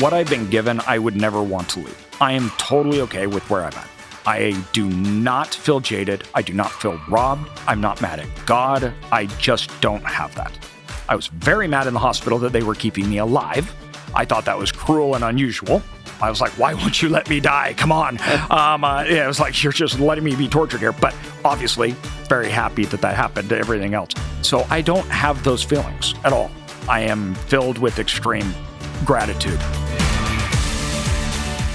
what I've been given, I would never want to leave. I am totally okay with where I'm at. I do not feel jaded. I do not feel robbed. I'm not mad at God. I just don't have that. I was very mad in the hospital that they were keeping me alive. I thought that was cruel and unusual. I was like, why won't you let me die? Come on. Um, uh, yeah, it was like, you're just letting me be tortured here. But obviously, very happy that that happened to everything else. So I don't have those feelings at all. I am filled with extreme gratitude.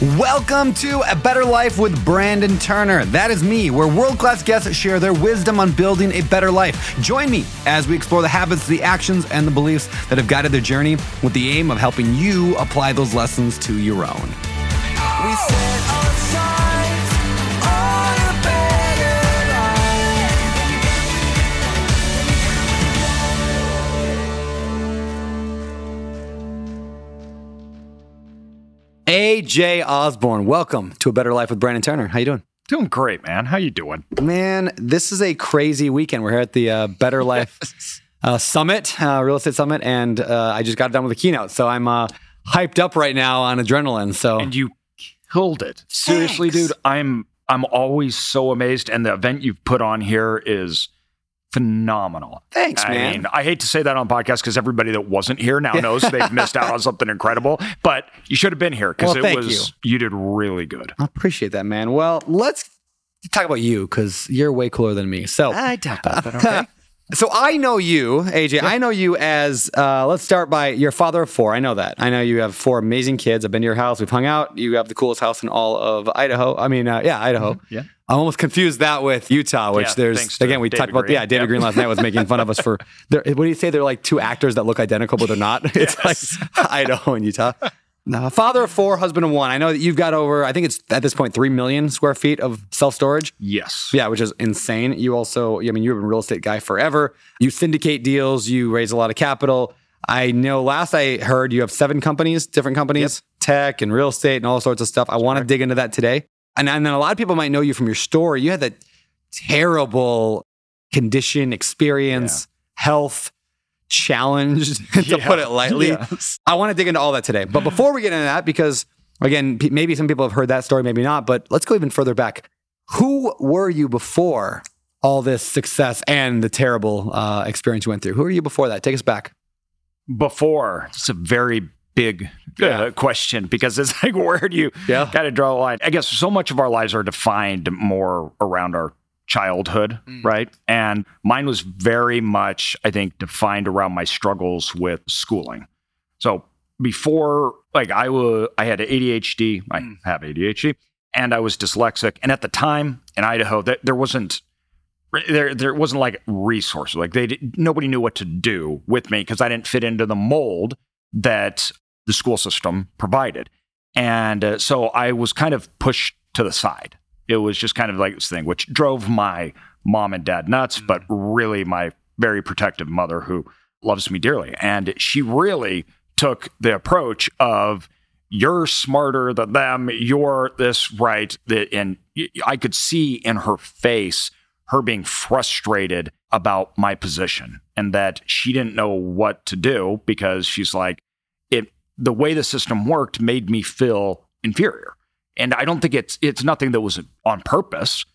Welcome to A Better Life with Brandon Turner. That is me, where world class guests share their wisdom on building a better life. Join me as we explore the habits, the actions, and the beliefs that have guided their journey with the aim of helping you apply those lessons to your own. AJ Osborne, welcome to A Better Life with Brandon Turner. How you doing? Doing great, man. How you doing? Man, this is a crazy weekend. We're here at the uh, Better Life uh, Summit, uh, Real Estate Summit, and uh, I just got done with the keynote, so I'm uh, hyped up right now on adrenaline. So And you killed it. Seriously, Thanks. dude. I'm I'm always so amazed, and the event you've put on here is phenomenal. thanks, I man. mean, I hate to say that on podcast because everybody that wasn't here now knows they've missed out on something incredible. But you should have been here because Well, it was you. did really good. I appreciate that, man. Well, let's talk about you because you're way cooler than me. So, I doubt that, but okay. so I know you, AJ. I know you as. Uh, let's start by your father of four. I know that. I know you have four amazing kids. I've been to your house. We've hung out. You have the coolest house in all of Idaho. I mean, uh, yeah, Idaho. yeah. I'm almost confused that with Utah, which Yeah, there's again we David talked about. Greene. Yeah, David Yep. Greene last night was making fun of us for. What do you say? They're like two actors that look identical, but they're not. It's Yes. like Idaho and Utah. No, father of four, husband of one. I know that you've got over. I think it's at this point three million square feet of self storage. Yes. Yeah, which is insane. You also, I mean, you've been a real estate guy forever. You syndicate deals. You raise a lot of capital. I know. Last I heard, you have seven companies, different companies, tech and real estate and all sorts of stuff. I want to dig into that today. And, and then a lot of people might know you from your story. You had that terrible condition, experience, health challenge, to Yeah. put it lightly. I want to dig into all that today. But before we get into that, because again, p- maybe some people have heard that story, maybe not, but let's go even further back. Who were you before all this success and the terrible uh, experience you went through? Who were you before that? Take us back. Before, it's a very big uh, question because it's like, where do you Yeah. got to draw the line? I guess so much of our lives are defined more around our childhood, Mm. right? And mine was very much, I think, defined around my struggles with schooling. So before, like, I was, I had ADHD. I Mm. have ADHD, and I was dyslexic. And at the time in Idaho, that there wasn't there there wasn't like resources like they did, nobody knew what to do with me because I didn't fit into the mold that the school system provided, and uh, so I was kind of pushed to the side. It was just kind of like this thing, which drove my mom and dad nuts, but really my very protective mother who loves me dearly, and she really took the approach of you're smarter than them. You're this right. And I could see in her face her being frustrated about my position and that she didn't know what to do because she's like the way the system worked made me feel inferior. And i don't think it's it's nothing that was on purpose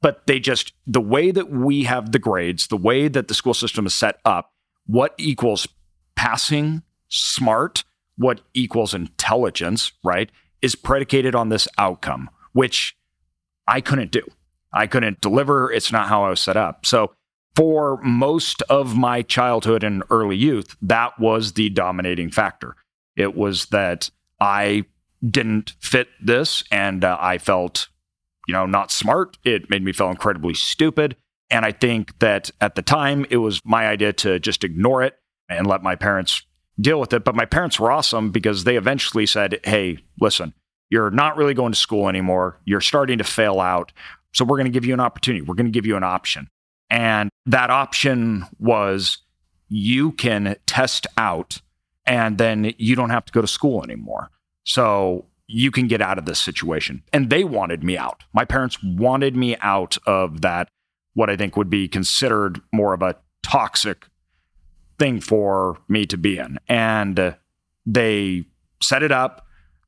but they just the way that we have the grades the way that the school system is set up what equals passing smart what equals intelligence right is predicated on this outcome which i couldn't do. I couldn't deliver. It's not how i was set up. So for most of my childhood and early youth that was the dominating factor it was that i didn't fit this and uh, i felt you know not smart. It made me feel incredibly stupid. And i think that at the time it was my idea to just ignore it and let my parents deal with it. But my parents were awesome because they eventually said hey listen you're not really going to school anymore. You're starting to fail out. So we're going to give you an opportunity. We're going to give you an option. And that option was you can test out and then you don't have to go to school anymore. So you can get out of this situation. And they wanted me out. My parents wanted me out of that, what I think would be considered more of a toxic thing for me to be in. And uh, they set it up.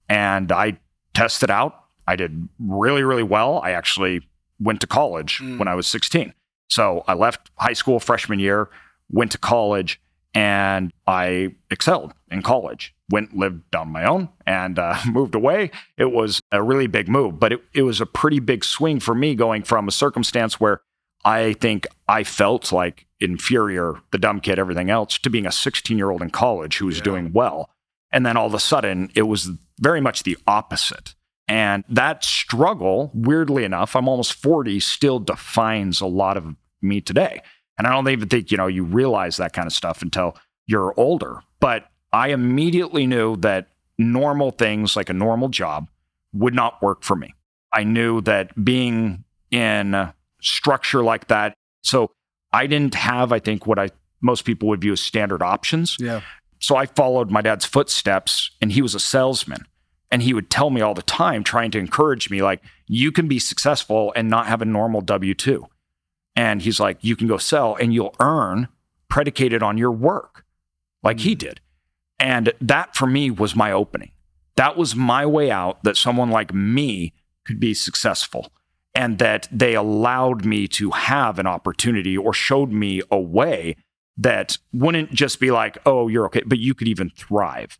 and I tested out. I did really, really well. I actually went to college Mm. when I was 16. So I left high school freshman year, went to college, and I excelled in college. Went, lived on my own, and uh, moved away. It was a really big move, but it, it was a pretty big swing for me going from a circumstance where I think I felt like inferior, the dumb kid, everything else, to being a 16 year old in college who was Yeah. doing well. And then all of a sudden, it was very much the opposite. And that struggle, weirdly enough, I'm almost 40, still defines a lot of me today. And I don't even think, you know, you realize that kind of stuff until you're older. But I immediately knew that normal things like a normal job would not work for me. I knew that being in structure like that, so I didn't have, I think, what I most people would view as standard options. Yeah. So I followed my dad's footsteps, and he was a salesman. And he would tell me all the time, trying to encourage me, like, you can be successful and not have a normal W 2. And he's like, you can go sell and you'll earn predicated on your work, like he mm. did. And that for me was my opening. That was my way out that someone like me could be successful and that they allowed me to have an opportunity or showed me a way that wouldn't just be like, oh, you're okay, but you could even thrive.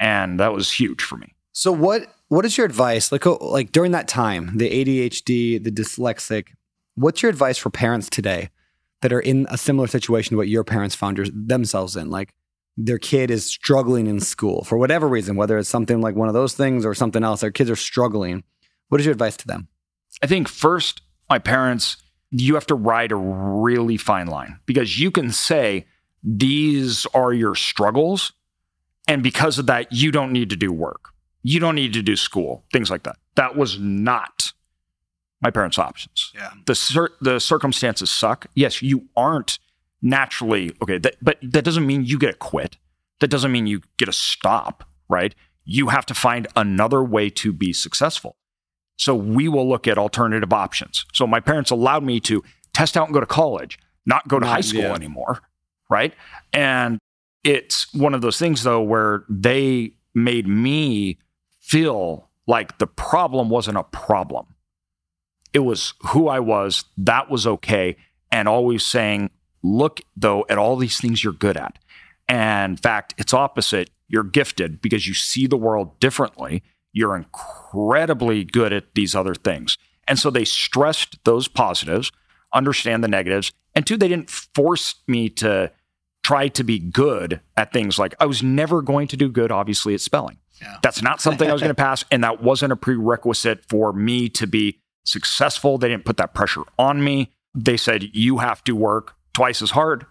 And that was huge for me. So what what is your advice? Like oh, like during that time, the ADHD, the dyslexic, what's your advice for parents today that are in a similar situation to what your parents found your, themselves in? Like their kid is struggling in school for whatever reason, whether it's something like one of those things or something else, their kids are struggling. What is your advice to them? I think first, my parents, you have to ride a really fine line because you can say, these are your struggles. And because of that, you don't need to do work. You don't need to do school, things like that. That was not my parents' options. Yeah. The, cir- the circumstances suck. Yes, you aren't naturally okay, that, but that doesn't mean you get to quit. That doesn't mean you get to stop, right? You have to find another way to be successful. So we will look at alternative options. So my parents allowed me to test out and go to college, not go to Not- high school yeah. anymore, right? And it's one of those things though where they made me feel like the problem wasn't a problem. It was who I was, that was okay, and always saying, look though at all these things you're good at. And in fact, it's opposite. You're gifted because you see the world differently. You're incredibly good at these other things. And so they stressed those positives, understand the negatives. And two, they didn't force me to try to be good at things like I was never going to do good, obviously, at spelling. Yeah. That's not something I was going to pass. And that wasn't a prerequisite for me to be successful. They didn't put that pressure on me. They said, you have to work twice as hard.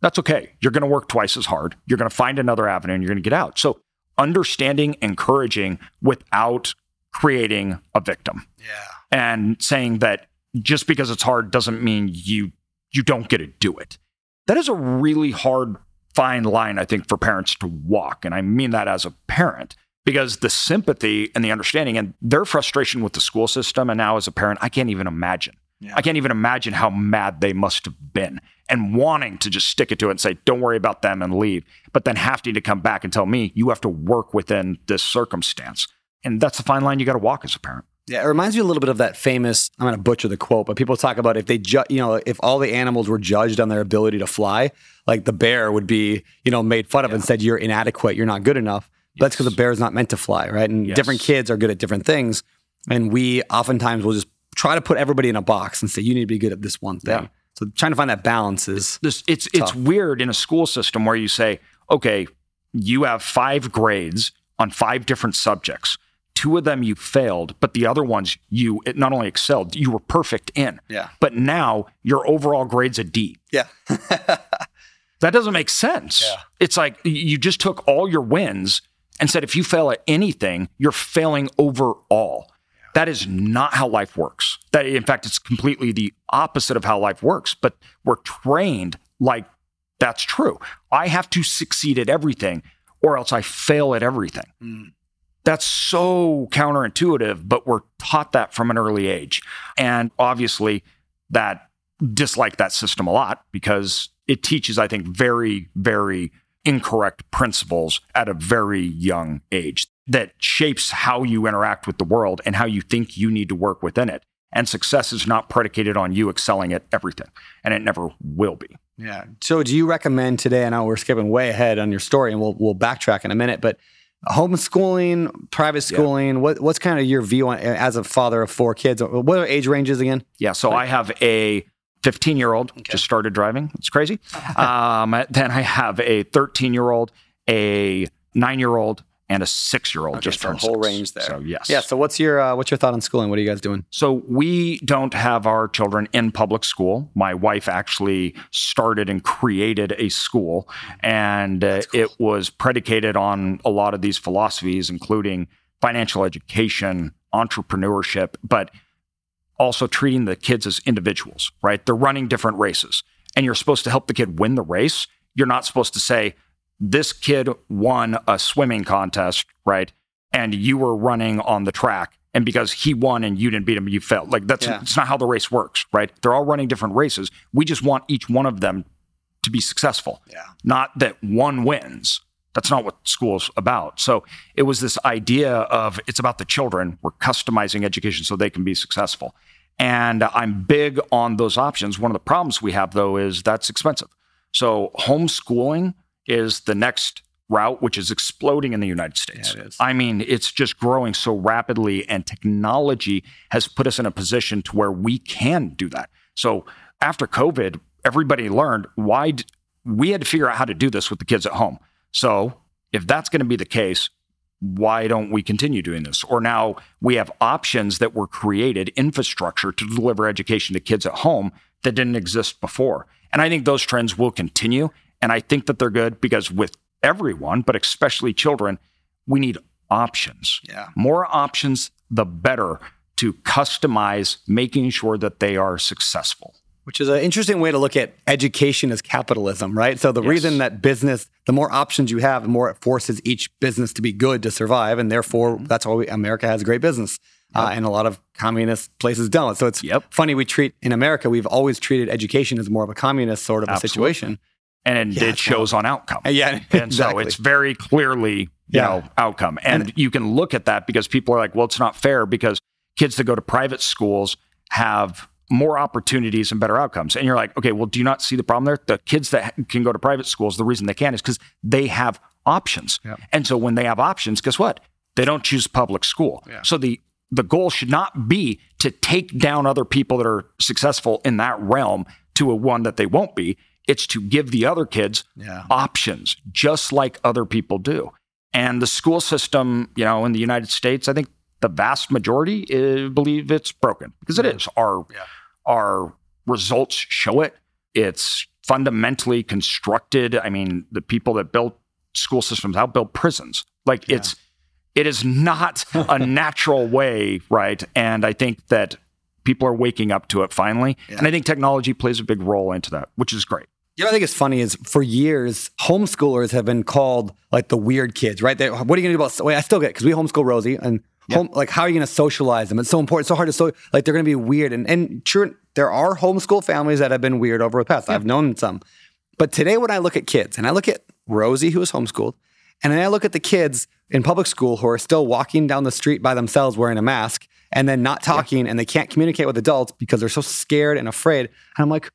That's okay. You're going to work twice as hard. You're going to find another avenue and you're going to get out. So, understanding, encouraging without creating a victim Yeah. and saying that just because it's hard doesn't mean you you don't get to do it. That is a really hard fine line I think for parents to walk and I mean that as a parent because the sympathy and the understanding and their frustration with the school system and now as a parent I can't even imagine. Yeah. I can't even imagine how mad they must have been and wanting to just stick it to it and say don't worry about them and leave but then having to come back and tell me you have to work within this circumstance. And that's the fine line you got to walk as a parent. Yeah, it reminds me a little bit of that famous. I'm going to butcher the quote, but people talk about if they, ju- you know, if all the animals were judged on their ability to fly, like the bear would be, you know, made fun of and said you're inadequate, you're not good enough. But That's because the bear is not meant to fly, right? And Yes. different kids are good at different things, and we oftentimes will just try to put everybody in a box and say you need to be good at this one thing. Yeah. So trying to find that balance is this it's it's weird in a school system where you say, okay, you have five grades on five different subjects. Two of them you failed, but the other ones you it not only excelled, you were perfect in. yeah, But now your overall grade's a D. yeah, That doesn't make sense. Yeah. It's like you just took all your wins and said if you fail at anything, you're failing overall. That is not how life works. That in fact it's completely the opposite of how life works, but we're trained like that's true. I have to succeed at everything or else I fail at everything. Mm. That's so counterintuitive, but we're taught that from an early age. And obviously that dislike that system a lot because it teaches, I think, very, very incorrect principles at a very young age. that shapes how you interact with the world and how you think you need to work within it. And success is not predicated on you excelling at everything, and it never will be. Yeah. So, do you recommend today? And I know we're skipping way ahead on your story, and we'll we'll backtrack in a minute. But homeschooling, private schooling, yeah. what what's kind of your view on as a father of four kids? What are age ranges again? Yeah. So I have a 15 year old okay. just started driving. It's crazy. um, then I have a 13 year old, a nine year old, and a six year old just so turned whole six. range there. So yes, yeah. So what's your uh, what's your thought on schooling? What are you guys doing? So we don't have our children in public school. My wife actually started and created a school, and uh, cool. it was predicated on a lot of these philosophies, including financial education, entrepreneurship, but also treating the kids as individuals. Right? They're running different races, and you're supposed to help the kid win the race. You're not supposed to say this kid won a swimming contest, right? And you were running on the track. And because he won and you didn't beat him, you failed. Like that's yeah. it's not how the race works, right? They're all running different races. We just want each one of them to be successful. Yeah. Not that one wins. That's not what school's about. So it was this idea of it's about the children. We're customizing education so they can be successful. And I'm big on those options. One of the problems we have though is that's expensive. So homeschooling is the next route, which is exploding in the United States. Yeah, I mean, it's just growing so rapidly, and technology has put us in a position to where we can do that. So after COVID, everybody learned why d- we had to figure out how to do this with the kids at home. So if that's going to be the case, why don't we continue doing this? Or now we have options that were created, infrastructure to deliver education to kids at home that didn't exist before. And I think those trends will continue. And I think that they're good because with everyone, but especially children, we need options. Yeah. More options, the better to customize making sure that they are successful. Which is an interesting way to look at education as capitalism, right? So the yes. reason that business, the more options you have, the more it forces each business to be good to survive, and therefore mm-hmm. that's why we, America has great business. Uh, yep. Uh, and a lot of communist places don't. So it's yep. funny we treat in America we've always treated education as more of a communist sort of a situation and yeah, it shows on outcome. Yeah, exactly. and so it's very clearly you yeah. know outcome, and, and you can look at that because people are like, well, it's not fair because kids that go to private schools have more opportunities and better outcomes. And you're like, okay, well, do you not see the problem there? The kids that can go to private schools, the reason they can is because they have options. Yeah. And so when they have options, guess what? They don't choose public school. Yeah. So the the goal should not be to take down other people that are successful in that realm to a one that they won't be. It's to give the other kids yeah. options, just like other people do. And the school system, you know, in the United States, I think the vast majority uh, believe it's broken because it is. Our yeah. Our results show it. It's fundamentally constructed. I mean, the people that built school systems out built prisons. Like yeah. it's it is not a natural way, right? And I think that people are waking up to it finally. Yeah. And I think technology plays a big role into that, which is great. You know, I think it's funny is for years, homeschoolers have been called like the weird kids, right? They, what are you going to do about? Wait, I still get because we homeschool Rosie and home, like how are you going to socialize them? It's so important, it's so hard to so like they're going to be weird. And and sure, there are homeschool families that have been weird over the past. Yeah. I've known some, but today when I look at kids and I look at Rosie who is homeschooled, and then I look at the kids in public school who are still walking down the street by themselves wearing a mask and then not talking yeah. and they can't communicate with adults because they're so scared and afraid. And I'm like,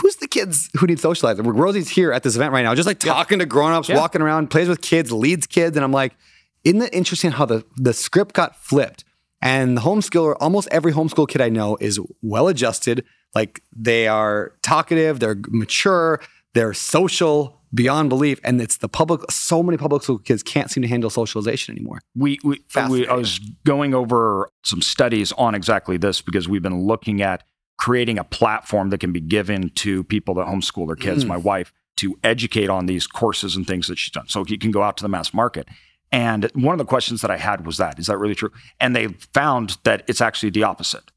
who's the kids who need socializing? Rosie's here at this event right now, just like talking yeah. to grown-ups, yeah. walking around, plays with kids, leads kids. And I'm like, isn't it interesting how the, the script got flipped? And the homeschooler, almost every homeschool kid I know is well adjusted. Like they are talkative, they're mature, they're social beyond belief. And it's the public, so many public school kids can't seem to handle socialization anymore. We, we, we I was going over some studies on exactly this because we've been looking at creating a platform that can be given to people that homeschool their kids, mm. my wife, to educate on these courses and things that she's done. So you can go out to the mass market. And one of the questions that I had was that, is that really true? And they found that it's actually the opposite.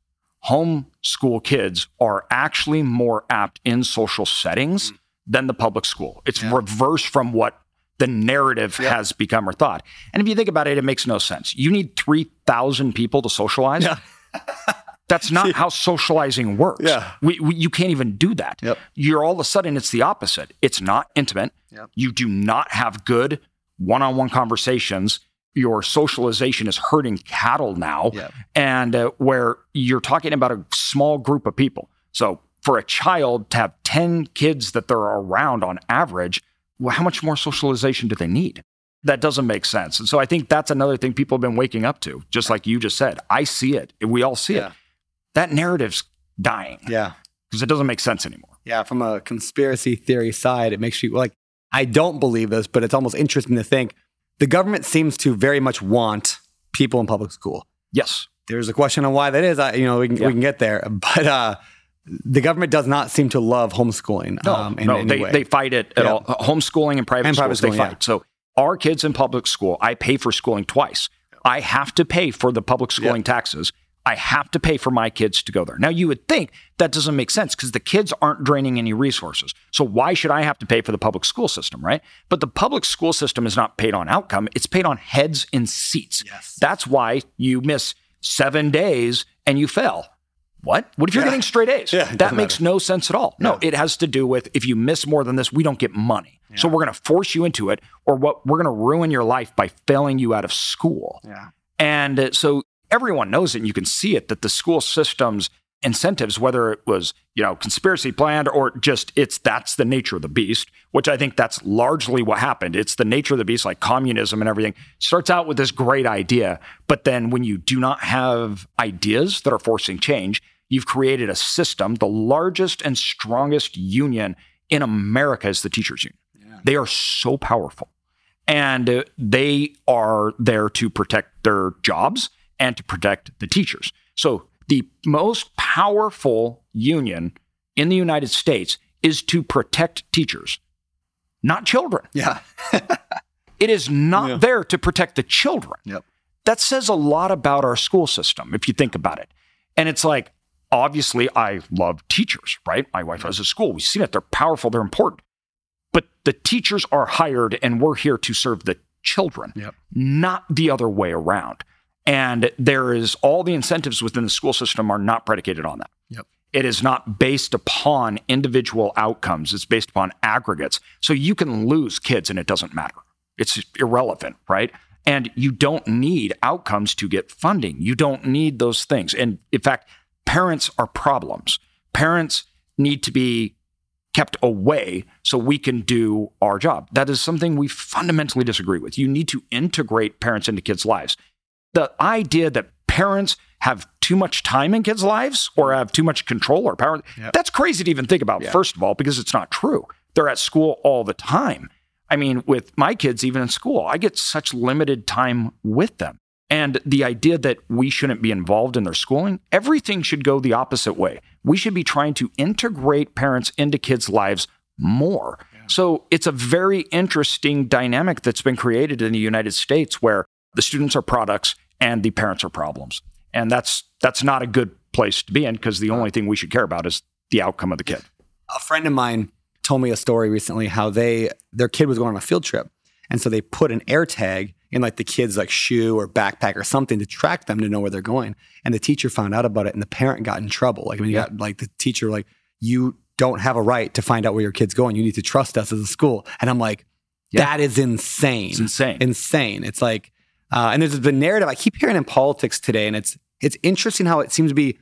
Homeschool kids are actually more apt in social settings mm. than the public school. It's yeah. reverse from what the narrative yeah. has become or thought. And if you think about it, it makes no sense. You need 3,000 people to socialize. Yeah. That's not how socializing works. Yeah. We, we, you can't even do that. Yep. You're all of a sudden, it's the opposite. It's not intimate. Yep. You do not have good one on one conversations. your socialization is herding cattle now, Yeah. and uh, where you're talking about a small group of people. So for a child to have 10 kids that they're around on average, well, how much more socialization do they need? That doesn't make sense. And so I think that's another thing people have been waking up to, just like you just said. I see it. We all see Yeah. it. That narrative's dying Yeah. because it doesn't make sense anymore. Yeah, from a conspiracy theory side, it makes you like, I don't believe this, but it's almost interesting to think the government seems to very much want people in public school. Yes. There's a question on why that is. I, you know, we can, Yeah. we can get there, but uh, the government does not seem to love homeschooling. No, um, no, they, way. they fight it at Yeah. all. Homeschooling and private And private schools, they schooling, fight. So our kids in public school, I pay for schooling twice. I have to pay for the public schooling taxes. I have to pay for my kids to go there. Now, you would think that doesn't make sense because the kids aren't draining any resources. So why should I have to pay for the public school system, right? But the public school system is not paid on outcome; it's paid on heads and seats. Yes. That's why you miss seven days and you fail. What? What if you're Yeah. getting straight A's? Yeah, that makes no sense at all. No, it has to do with if you miss more than this, we don't get money. So we're going to force you into it, or what? We're going to ruin your life by failing you out of school. Yeah. And uh, so everyone knows it, and you can see it that the school system's incentives, whether it was you know conspiracy planned or just it's that's the nature of the beast, which I think that's largely what happened. It's the nature of the beast, like communism and everything. Starts out with this great idea, but then when you do not have ideas that are forcing change, you've created a system. The largest and strongest union in America is the teachers union. They are so powerful and uh, they are there to protect their jobs and to protect the teachers. So the most powerful union in the United States is to protect teachers, not children. Yeah. It is not Yeah. there to protect the children. Yep. That says a lot about our school system if you think about it. And it's like, obviously, I love teachers, right? My wife has a school. We've seen it. They're powerful, they're important. But the teachers are hired and we're here to serve the children, Yep. not the other way around. And there is all the incentives within the school system are not predicated on that. Yep. It is not based upon individual outcomes. It's based upon aggregates. So you can lose kids and it doesn't matter. It's irrelevant, right? And you don't need outcomes to get funding. You don't need those things. And in fact, parents are problems. Parents need to be kept away so we can do our job. That is something we fundamentally disagree with. You need to integrate parents into kids' lives. The idea that parents have too much time in kids' lives or mm-hmm. have too much control or power, Yep. that's crazy to even think about, Yeah. first of all, because it's not true. They're at school all the time. I mean, with my kids, even in school, I get such limited time with them. And the idea that we shouldn't be involved in their schooling, everything should go the opposite way. We should be trying to integrate parents into kids' lives more. So it's a very interesting dynamic that's been created in the United States where the students are products and the parents are problems. And that's that's not a good place to be in because the only thing we should care about is the outcome of the kid. a friend of mine told me a story recently how they their kid was going on a field trip. And so they put an air tag in like the kid's like shoe or backpack or something to track them to know where they're going. And the teacher found out about it and the parent got in trouble. Like I mean you got like the teacher like you don't have a right to find out where your kid's going. You need to trust us as a school. And I'm like Yeah. that is insane. It's insane. insane. It's like uh, and there's the narrative I keep hearing in politics today and it's it's interesting how it seems to be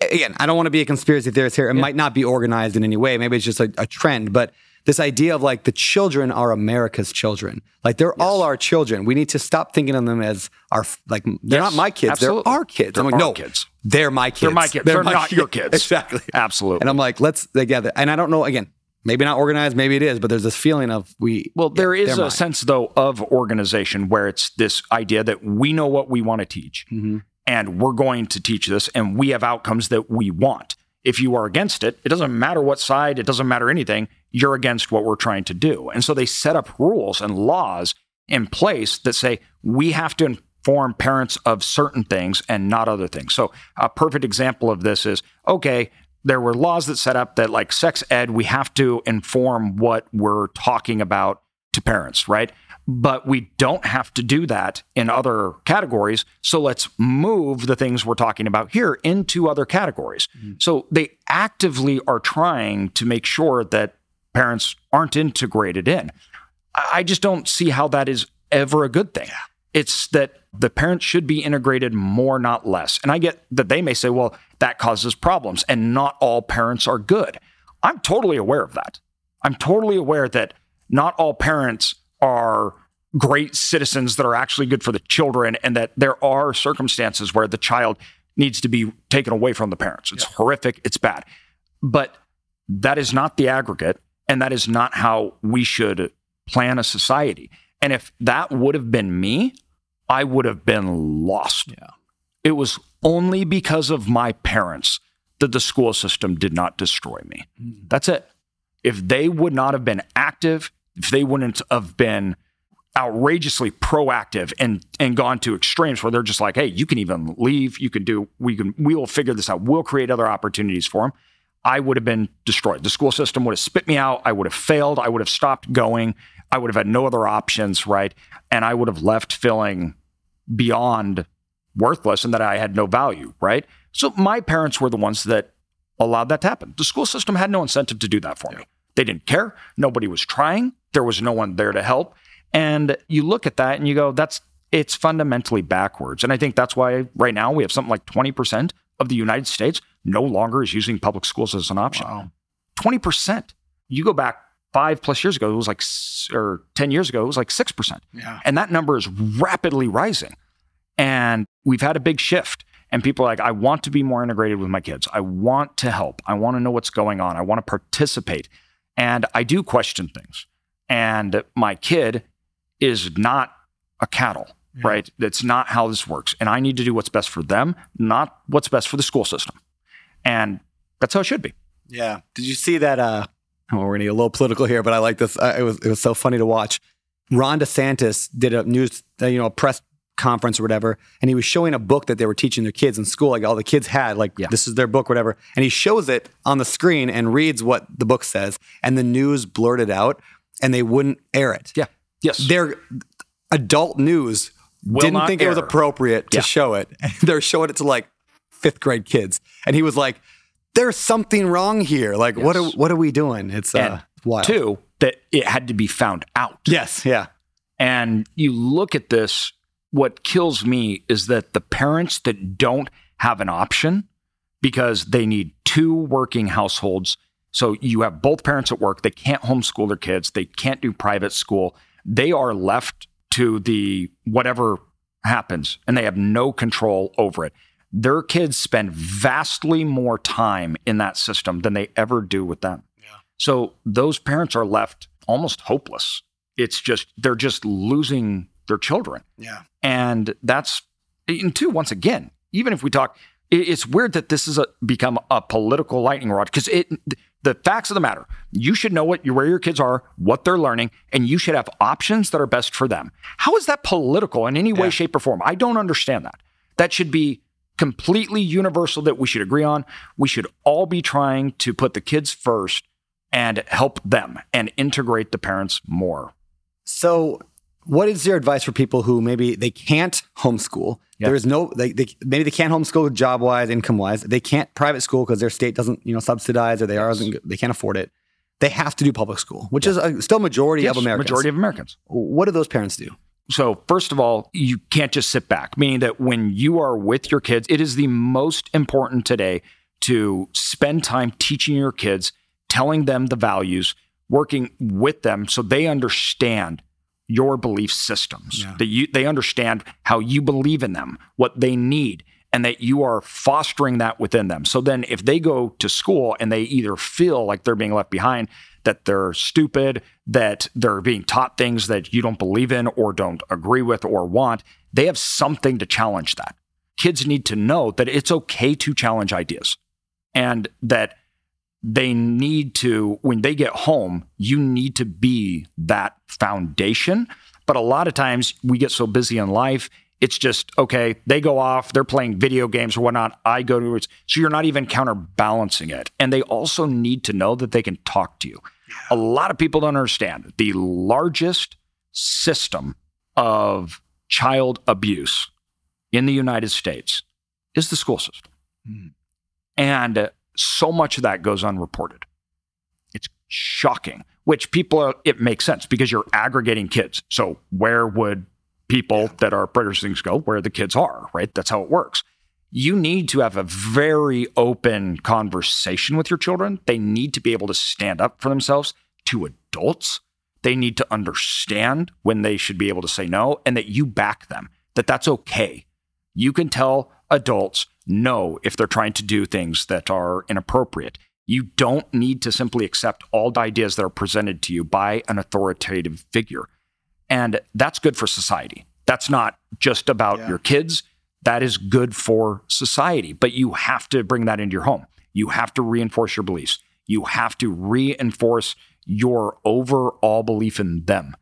again, I don't want to be a conspiracy theorist here. It might not be organized in any way. Maybe it's just a, a trend, but this idea of like the children are America's children. Like they're all our children. We need to stop thinking of them as our, like, they're Yes, not my kids. absolutely. They're our kids. They're I'm like, our no, kids. they're my kids. They're my kids. They're, not your kids. Exactly. Absolutely. And I'm like, let's, together. And I don't know, again, maybe not organized, maybe it is, but there's this feeling of we, Well, there yeah, is a mine. sense, though, of organization where it's this idea that we know what we want to teach Mhm. and we're going to teach this and we have outcomes that we want. If you are against it, it doesn't matter what side, it doesn't matter anything, you're against what we're trying to do. And so they set up rules and laws in place that say we have to inform parents of certain things and not other things. So a perfect example of this is okay, there were laws that set up that like sex ed, we have to inform what we're talking about to parents, right? But we don't have to do that in other categories. So let's move the things we're talking about here into other categories. Mm-hmm. So they actively are trying to make sure that parents aren't integrated in. I I just don't see how that is ever a good thing. It's that the parents should be integrated more, not less. And I get that they may say, well, that causes problems and not all parents are good. I'm totally aware of that. I'm totally aware that not all parents are great citizens that are actually good for the children and that there are circumstances where the child needs to be taken away from the parents. It's yeah. horrific, it's bad. But that is not the aggregate and that is not how we should plan a society. And if that would have been me, I would have been lost. Yeah. It was only because of my parents that the school system did not destroy me. Mm. That's it. If they would not have been active, if they wouldn't have been outrageously proactive and and gone to extremes where they're just like, hey, you can even leave, you can do, we can, we will figure this out. We'll create other opportunities for them. I would have been destroyed. The school system would have spit me out. I would have failed. I would have stopped going. I would have had no other options, right? And I would have left feeling beyond worthless and that I had no value, right? So my parents were the ones that allowed that to happen. The school system had no incentive to do that for me. They didn't care. Nobody was trying. There was no one there to help. And you look at that and you go, that's it's fundamentally backwards. And I think that's why right now we have something like 20% of the United States no longer is using public schools as an option. Wow. 20%. You go back five plus years ago, it was like, or 10 years ago, it was like 6%. Yeah. And that number is rapidly rising. And we've had a big shift. And people are like, I want to be more integrated with my kids. I want to help. I want to know what's going on. I want to participate. And I do question things. And my kid is not a cattle, yeah. right? That's not how this works. And I need to do what's best for them, not what's best for the school system. And that's how it should be. Yeah. Did you see that? Uh, oh, we're going to get a little political here, but I like this. Uh, it was it was so funny to watch. Ron DeSantis did a news, uh, you know, a press conference or whatever, and he was showing a book that they were teaching their kids in school. Like all the kids had, like yeah. this is their book, whatever. And he shows it on the screen and reads what the book says, and the news blurted out, and they wouldn't air it. Yeah. Yes. Their adult news Will didn't think air. it was appropriate to yeah. show it. They're showing it to like fifth grade kids. And he was like, there's something wrong here. Like, yes. what are what are we doing? It's uh, wild. Two, that it had to be found out. Yes, yeah. And you look at this, what kills me is that the parents that don't have an option because they need two working households. So you have both parents at work, they can't homeschool their kids, they can't do private school they are left to the whatever happens and they have no control over it. Their kids spend vastly more time in that system than they ever do with them. Yeah. So those parents are left almost hopeless. It's just, they're just losing their children. Yeah. And that's, and two, once again, even if we talk, it's weird that this has uh, become a political lightning rod because it the facts of the matter. You should know what where your kids are, what they're learning, and you should have options that are best for them. How is that political in any way, yeah. shape, or form? I don't understand that. That should be completely universal that we should agree on. We should all be trying to put the kids first and help them and integrate the parents more. So what is your advice for people who maybe they can't homeschool? There is no they, they, maybe they can't homeschool job wise, income wise. They can't private school because their state doesn't you know subsidize or they yes. are they can't afford it. They have to do public school, which is a, still majority yes, of Americans. Majority of Americans. What do those parents do? So, first of all, you can't just sit back, meaning that when you are with your kids, it is the most important today to spend time teaching your kids, telling them the values, working with them so they understand your belief systems. Yeah. That you they understand how you believe in them, what they need, and that you are fostering that within them. So then if they go to school and they either feel like they're being left behind, that they're stupid, that they're being taught things that you don't believe in or don't agree with or want, they have something to challenge that. Kids need to know that it's okay to challenge ideas and that they need to, when they get home, you need to be that foundation. But a lot of times we get so busy in life, it's just, okay, they go off, they're playing video games or whatnot. I go to it. So you're not even counterbalancing it. And they also need to know that they can talk to you. A lot of people don't understand the largest system of child abuse in the United States is the school system. Mm. And so much of that goes unreported. It's shocking, which people are, it makes sense because you're aggregating kids. So where would people that are predators things go where the kids are, right? That's how it works. You need to have a very open conversation with your children. They need to be able to stand up for themselves to adults. They need to understand when they should be able to say no and that you back them, that that's okay. You can tell adults no if they're trying to do things that are inappropriate. You don't need to simply accept all the ideas that are presented to you by an authoritative figure. And that's good for society. That's not just about Yeah. your kids. That is good for society. But you have to bring that into your home. You have to reinforce your beliefs. You have to reinforce your overall belief in them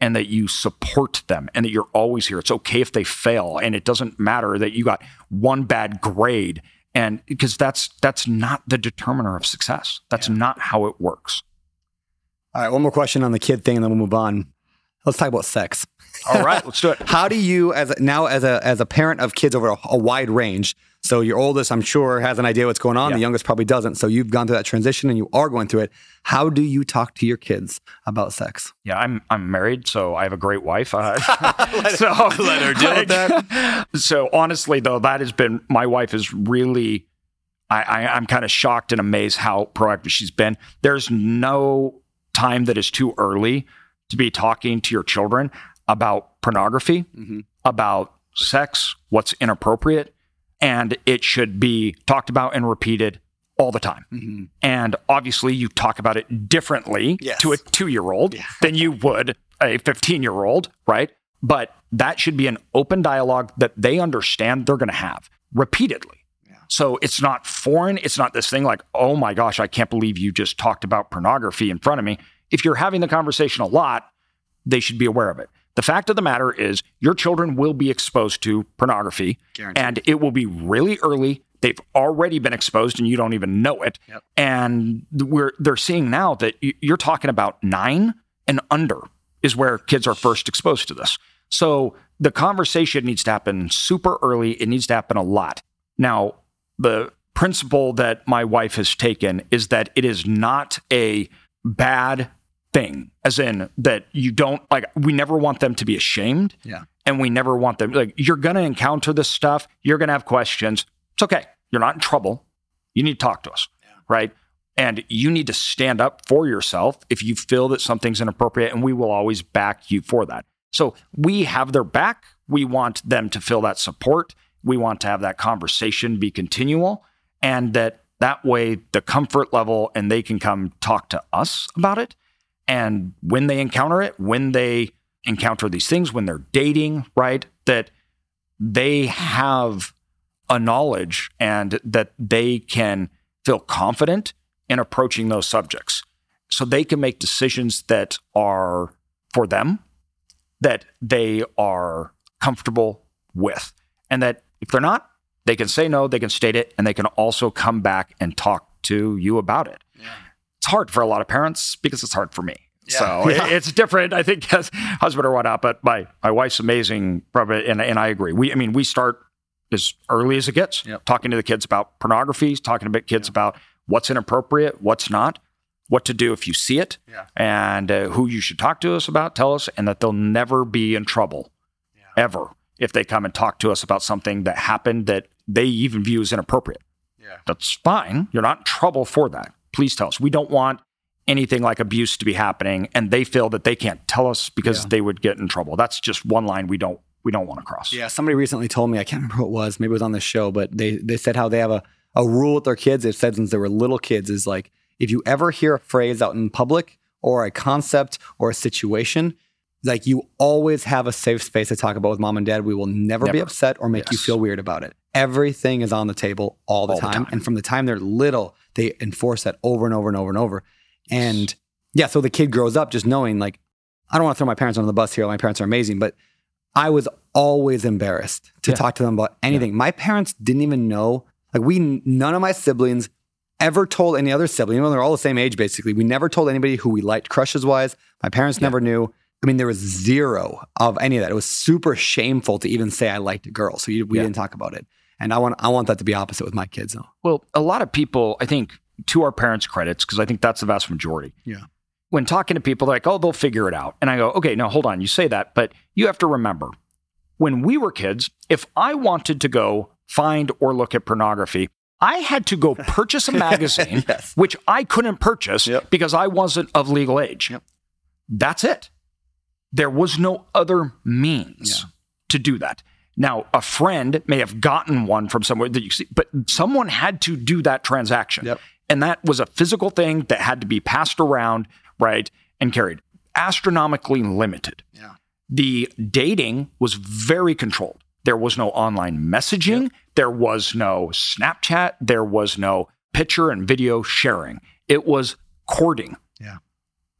and that you support them and that you're always here. It's okay if they fail and it doesn't matter that you got one bad grade and because that's that's not the determiner of success. That's not how it works. All right, one more question on the kid thing, and then we'll move on. Let's talk about sex. All right, let's do it. How do you, as a, now as a as a parent of kids over a, a wide range, so your oldest, I'm sure, has an idea what's going on. Yeah. The youngest probably doesn't. So you've gone through that transition, and you are going through it. How do you talk to your kids about sex? Yeah, I'm I'm married, so I have a great wife. Uh, so let her deal with that. So honestly, though, that has been my wife is really. I, I I'm kind of shocked and amazed how proactive she's been. There's no time that is too early to be talking to your children about pornography, Mhm. about sex, what's inappropriate, and it should be talked about and repeated all the time. Mm-hmm. And obviously, you talk about it differently Yes. to a two year old than you would a 15 year old, right? But that should be an open dialogue that they understand they're going to have repeatedly. So it's not foreign. It's not this thing like, oh my gosh, I can't believe you just talked about pornography in front of me. If you're having the conversation a lot, they should be aware of it. The fact of the matter is, your children will be exposed to pornography Guaranteed. and it will be really early. They've already been exposed and you don't even know it. Yep. And we're they're seeing now that you're talking about 9 and under is where kids are first exposed to this. So the conversation needs to happen super early. It needs to happen a lot. Now, the principle that my wife has taken is that it is not a bad thing, as in that you don't like, we never want them to be ashamed. Yeah. And we never want them, like, you're going to encounter this stuff. You're going to have questions. It's okay. You're not in trouble. You need to talk to us. Right. And you need to stand up for yourself if you feel that something's inappropriate, and we will always back you for that. So we have their back. We want them to feel that support. We want to have that conversation be continual, and that that way the comfort level and they can come talk to us about it. And when they encounter it, when they encounter these things, when they're dating, right, that they have a knowledge and that they can feel confident in approaching those subjects. So they can make decisions that are for them, that they are comfortable with. And that if they're not, they can say no, they can state it, and they can also come back and talk to you about it. It's hard for a lot of parents because it's hard for me. So Yeah. it- it's different, I think, as husband or whatnot. But my my wife's amazing, probably, and and I agree. We, I mean, we start as early as it gets, Yep. talking to the kids about pornography, talking to kids about what's inappropriate, what's not, what to do if you see it, Yeah. and uh, who you should talk to us about, tell us, and that they'll never be in trouble ever if they come and talk to us about something that happened that they even view as inappropriate. Yeah. That's fine. You're not in trouble for that. Please tell us. We don't want anything like abuse to be happening and they feel that they can't tell us because Yeah. they would get in trouble. That's just one line we don't we don't want to cross. Yeah, somebody recently told me, I can't remember who it was, maybe it was on this show, but they they said how they have a, a rule with their kids. They've said since they were little kids is like if you ever hear a phrase out in public or a concept or a situation, like you always have a safe space to talk about with mom and dad. We will never, be upset or make you feel weird about it. Everything is on the table all the, All the time. time. And from the time they're little, they enforce that over and over and over and over. And yeah, so the kid grows up just knowing like, I don't want to throw my parents under the bus here. My parents are amazing, but I was always embarrassed to Yeah. talk to them about anything. My parents didn't even know, like, we, none of my siblings ever told any other sibling, even though they're all the same age, basically. We never told anybody who we liked crushes wise. My parents never knew. I mean, there was zero of any of that. It was super shameful to even say I liked a girl. So you, we Yeah. didn't talk about it. And I want, I want that to be opposite with my kids, though. Well, a lot of people, I think, to our parents' credits, because I think that's the vast majority. Yeah. When talking to people, they're like, oh, they'll figure it out. And I go, okay, now hold on. You say that, but you have to remember when we were kids, if I wanted to go find or look at pornography, I had to go purchase a magazine, Yes. which I couldn't purchase Yep. because I wasn't of legal age. Yep. That's it. There was no other means Yeah. to do that. Now, a friend may have gotten one from somewhere that you see, but someone had to do that transaction. Yep. And that was a physical thing that had to be passed around, right, and carried. Astronomically limited. Yeah. The dating was very controlled. There was no online messaging. There was no Snapchat. There was no picture and video sharing. It was courting. Yeah.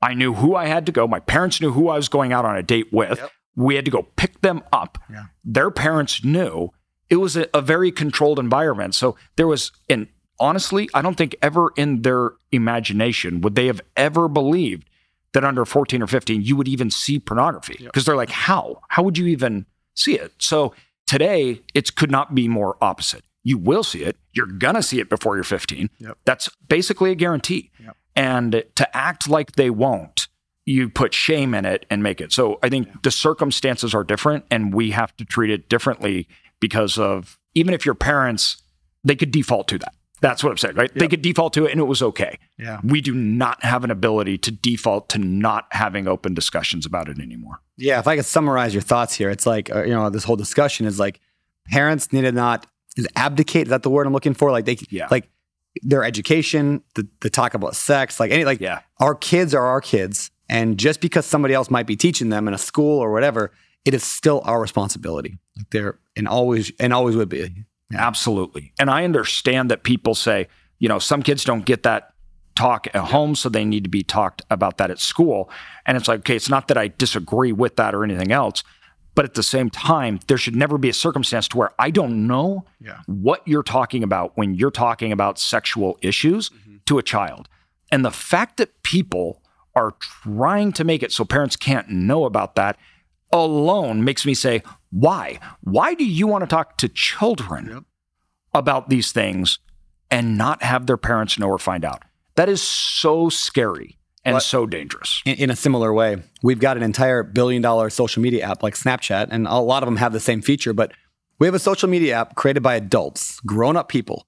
I knew who I had to go. My parents knew who I was going out on a date with. Yep. We had to go pick them up. Yeah. Their parents knew. It was a, a very controlled environment. So there was, and honestly, I don't think ever in their imagination would they have ever believed that under 14 or 15 you would even see pornography because they're like, how? How would you even see it? So today, it could not be more opposite. You will see it. You're going to see it before you're 15. Yep. That's basically a guarantee. Yep. And to act like they won't, you put shame in it and make it. So I think the circumstances are different and we have to treat it differently because of even if your parents, they could default to that. That's what I'm saying, right? They could default to it and it was okay. Yeah. We do not have an ability to default to not having open discussions about it anymore. Yeah, if I could summarize your thoughts here, it's like uh, you know this whole discussion is like parents need to not is abdicate. Is that the word I'm looking for? Like they Yeah. like their education, the, the talk about sex, like any like Yeah. our kids are our kids, and just because somebody else might be teaching them in a school or whatever, it is still our responsibility. Like they're and always and always would be. Absolutely. And I understand that people say, you know, some kids don't get that talk at home, so they need to be talked about that at school. And it's like, okay, it's not that I disagree with that or anything else, but at the same time, there should never be a circumstance to where I don't know Yeah. what you're talking about when you're talking about sexual issues mm-hmm. to a child. And the fact that people are trying to make it so parents can't know about that alone makes me say, why? Why do you want to talk to children Yep. about these things and not have their parents know or find out? That is so scary and What- so dangerous. In, in a similar way, we've got an entire billion dollar social media app like Snapchat, and a lot of them have the same feature, but we have a social media app created by adults, grown up people,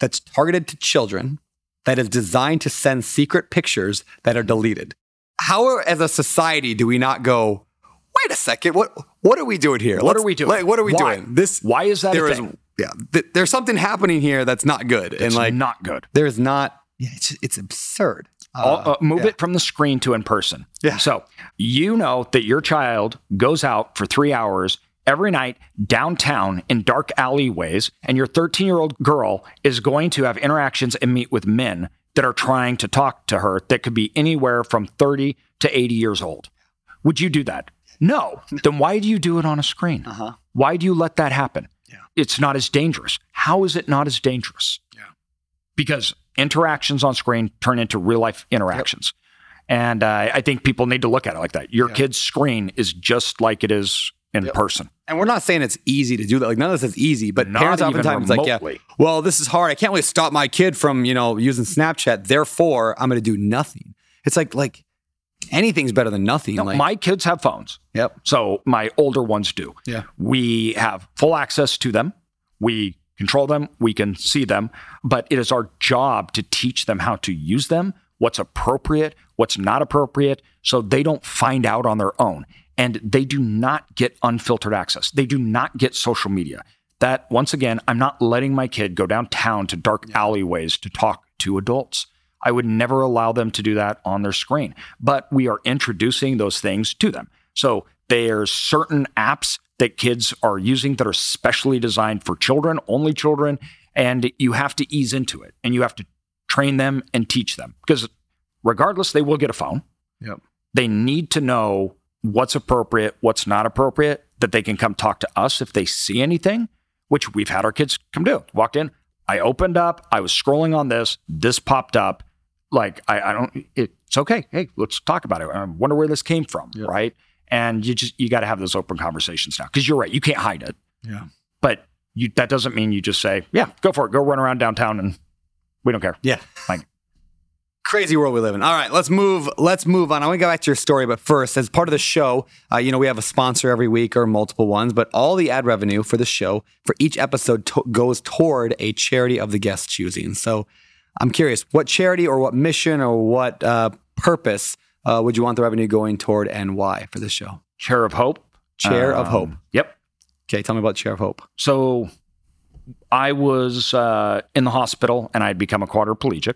that's targeted to children, that is designed to send secret pictures that are deleted. How, as a society, do we not go, wait a second, what, what are we doing here? What are we doing? Like, what are we Why? doing? This, Why is that there is, yeah, th- there's something happening here that's not good. It's and like, not good. there's not, yeah, it's, it's absurd. All- uh, move yeah. it from the screen to in person. Yeah. So you know that your child goes out for three hours every night downtown in dark alleyways, and your 13 year old girl is going to have interactions and meet with men that are trying to talk to her that could be anywhere from 30 to 80 years old. Would you do that? No. then why do you do it on a screen? Uh-huh. Why do you let that happen? Yeah. It's not as dangerous. How is it not as dangerous? Yeah. Because interactions on screen turn into real life interactions. And uh, I think people need to look at it like that. Your Yeah. kid's screen is just like it is in Yep. person. And we're not saying it's easy to do that. Like none of this is easy, but Not parents oftentimes like, yeah, well, this is hard. I can't really stop my kid from, you know, using Snapchat. Therefore, I'm going to do nothing. It's like, like anything's better than nothing. No, like, my kids have phones. yep. So my older ones do. Yeah. We have full access to them. We control them. We can see them. But it is our job to teach them how to use them, what's appropriate, what's not appropriate, so they don't find out on their own. And they do not get unfiltered access. They do not get social media. That, once again, I'm not letting my kid go downtown to dark alleyways to talk to adults. I would never allow them to do that on their screen. But we are introducing those things to them. So there's certain apps that kids are using that are specially designed for children, only children, and you have to ease into it and you have to train them and teach them because regardless, they will get a phone. Yep. They need to know what's appropriate, what's not appropriate, that they can come talk to us if they see anything, which we've had our kids come do. Walked in, I opened up, I was scrolling on this, this popped up. Like, I, I don't, it's okay. Hey, let's talk about it. I wonder where this came from, right? And you just, you got to have those open conversations now because you're right. You can't hide it. Yeah. But you, that doesn't mean you just say, yeah, go for it. Go run around downtown and we don't care. Yeah. Like, Crazy world we live in. All right, let's move. Let's move on. I want to go back to your story, but first, as part of the show, uh, you know we have a sponsor every week or multiple ones, but all the ad revenue for the show for each episode to- goes toward a charity of the guest choosing. So, I'm curious, what charity or what mission or what uh, purpose uh, would you want the revenue going toward, and why for this show? Chair of Hope. Chair of Um, Hope. Yep. Okay, tell me about Chair of Hope. So I was uh, in the hospital and I'd become a quadriplegic.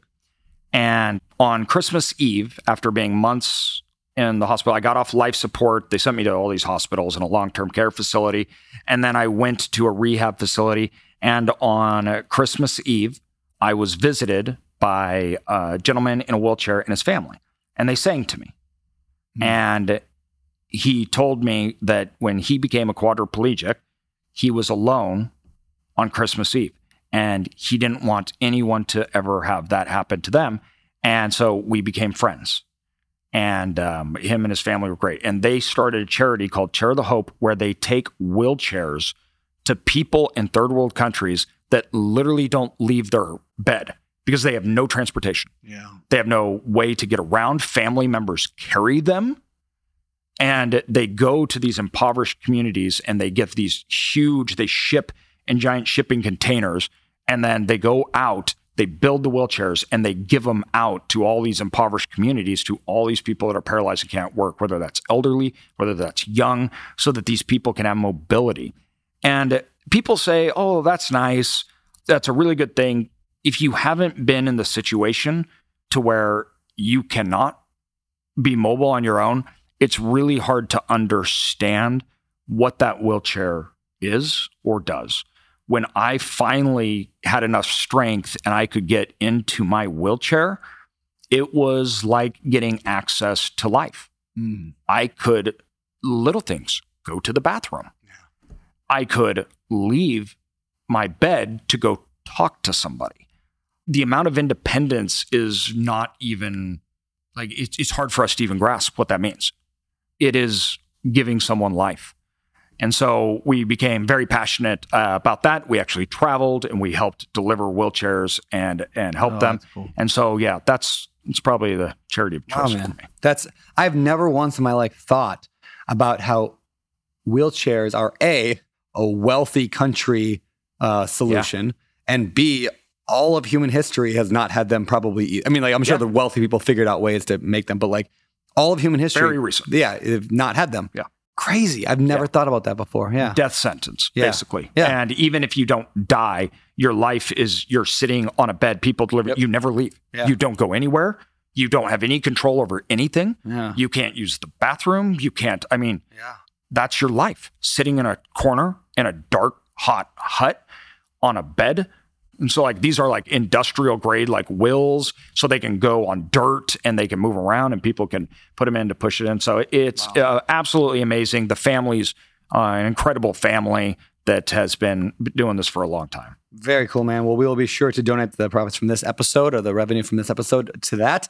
And on Christmas Eve, after being months in the hospital, I got off life support. They sent me to all these hospitals and a long term care facility. And then I went to a rehab facility. And on Christmas Eve, I was visited by a gentleman in a wheelchair and his family. And they sang to me. Hmm. And he told me that when he became a quadriplegic, he was alone on Christmas Eve. And he didn't want anyone to ever have that happen to them. And so we became friends. And um, him and his family were great. And they started a charity called Chair of the Hope, where they take wheelchairs to people in third world countries that literally don't leave their bed because they have no transportation. Yeah. They have no way to get around. Family members carry them. And they go to these impoverished communities and they give these huge, they ship in giant shipping containers. And then they go out, they build the wheelchairs and they give them out to all these impoverished communities, to all these people that are paralyzed and can't work, whether that's elderly, whether that's young, so that these people can have mobility. And people say, oh, that's nice. That's a really good thing. If you haven't been in the situation to where you cannot be mobile on your own, it's really hard to understand what that wheelchair is or does. When I finally had enough strength and I could get into my wheelchair, it was like getting access to life. Mm. I could, little things, go to the bathroom. I could leave my bed to go talk to somebody. The amount of independence is not even like it's, it's hard for us to even grasp what that means. It is giving someone life. And so we became very passionate uh, about that. We actually traveled and we helped deliver wheelchairs and and help Oh, them. cool. And so yeah, that's it's probably the charity of choice for me. That's I've never once in my life thought about how wheelchairs are a a wealthy country uh, solution, and b all of human history has not had them probably. e- I mean, like I'm sure Yeah. the wealthy people figured out ways to make them, but like all of human history, Very recent. yeah, have not had them. Yeah. Crazy. I've never Yeah. thought about that before. Yeah, death sentence, Yeah. basically. Yeah. And even if you don't die, your life is you're sitting on a bed. People deliver. Yep. You never leave. Yeah. You don't go anywhere. You don't have any control over anything. yeah, You can't use the bathroom. You can't. I mean, yeah. that's your life. Sitting in a corner in a dark, hot hut on a bed. And so, like, these are like industrial grade, like wills, so they can go on dirt and they can move around and people can put them in to push it in. So it's uh, absolutely amazing. The family's uh, an incredible family that has been doing this for a long time. Very cool, man. Well, we will be sure to donate the profits from this episode or the revenue from this episode to that.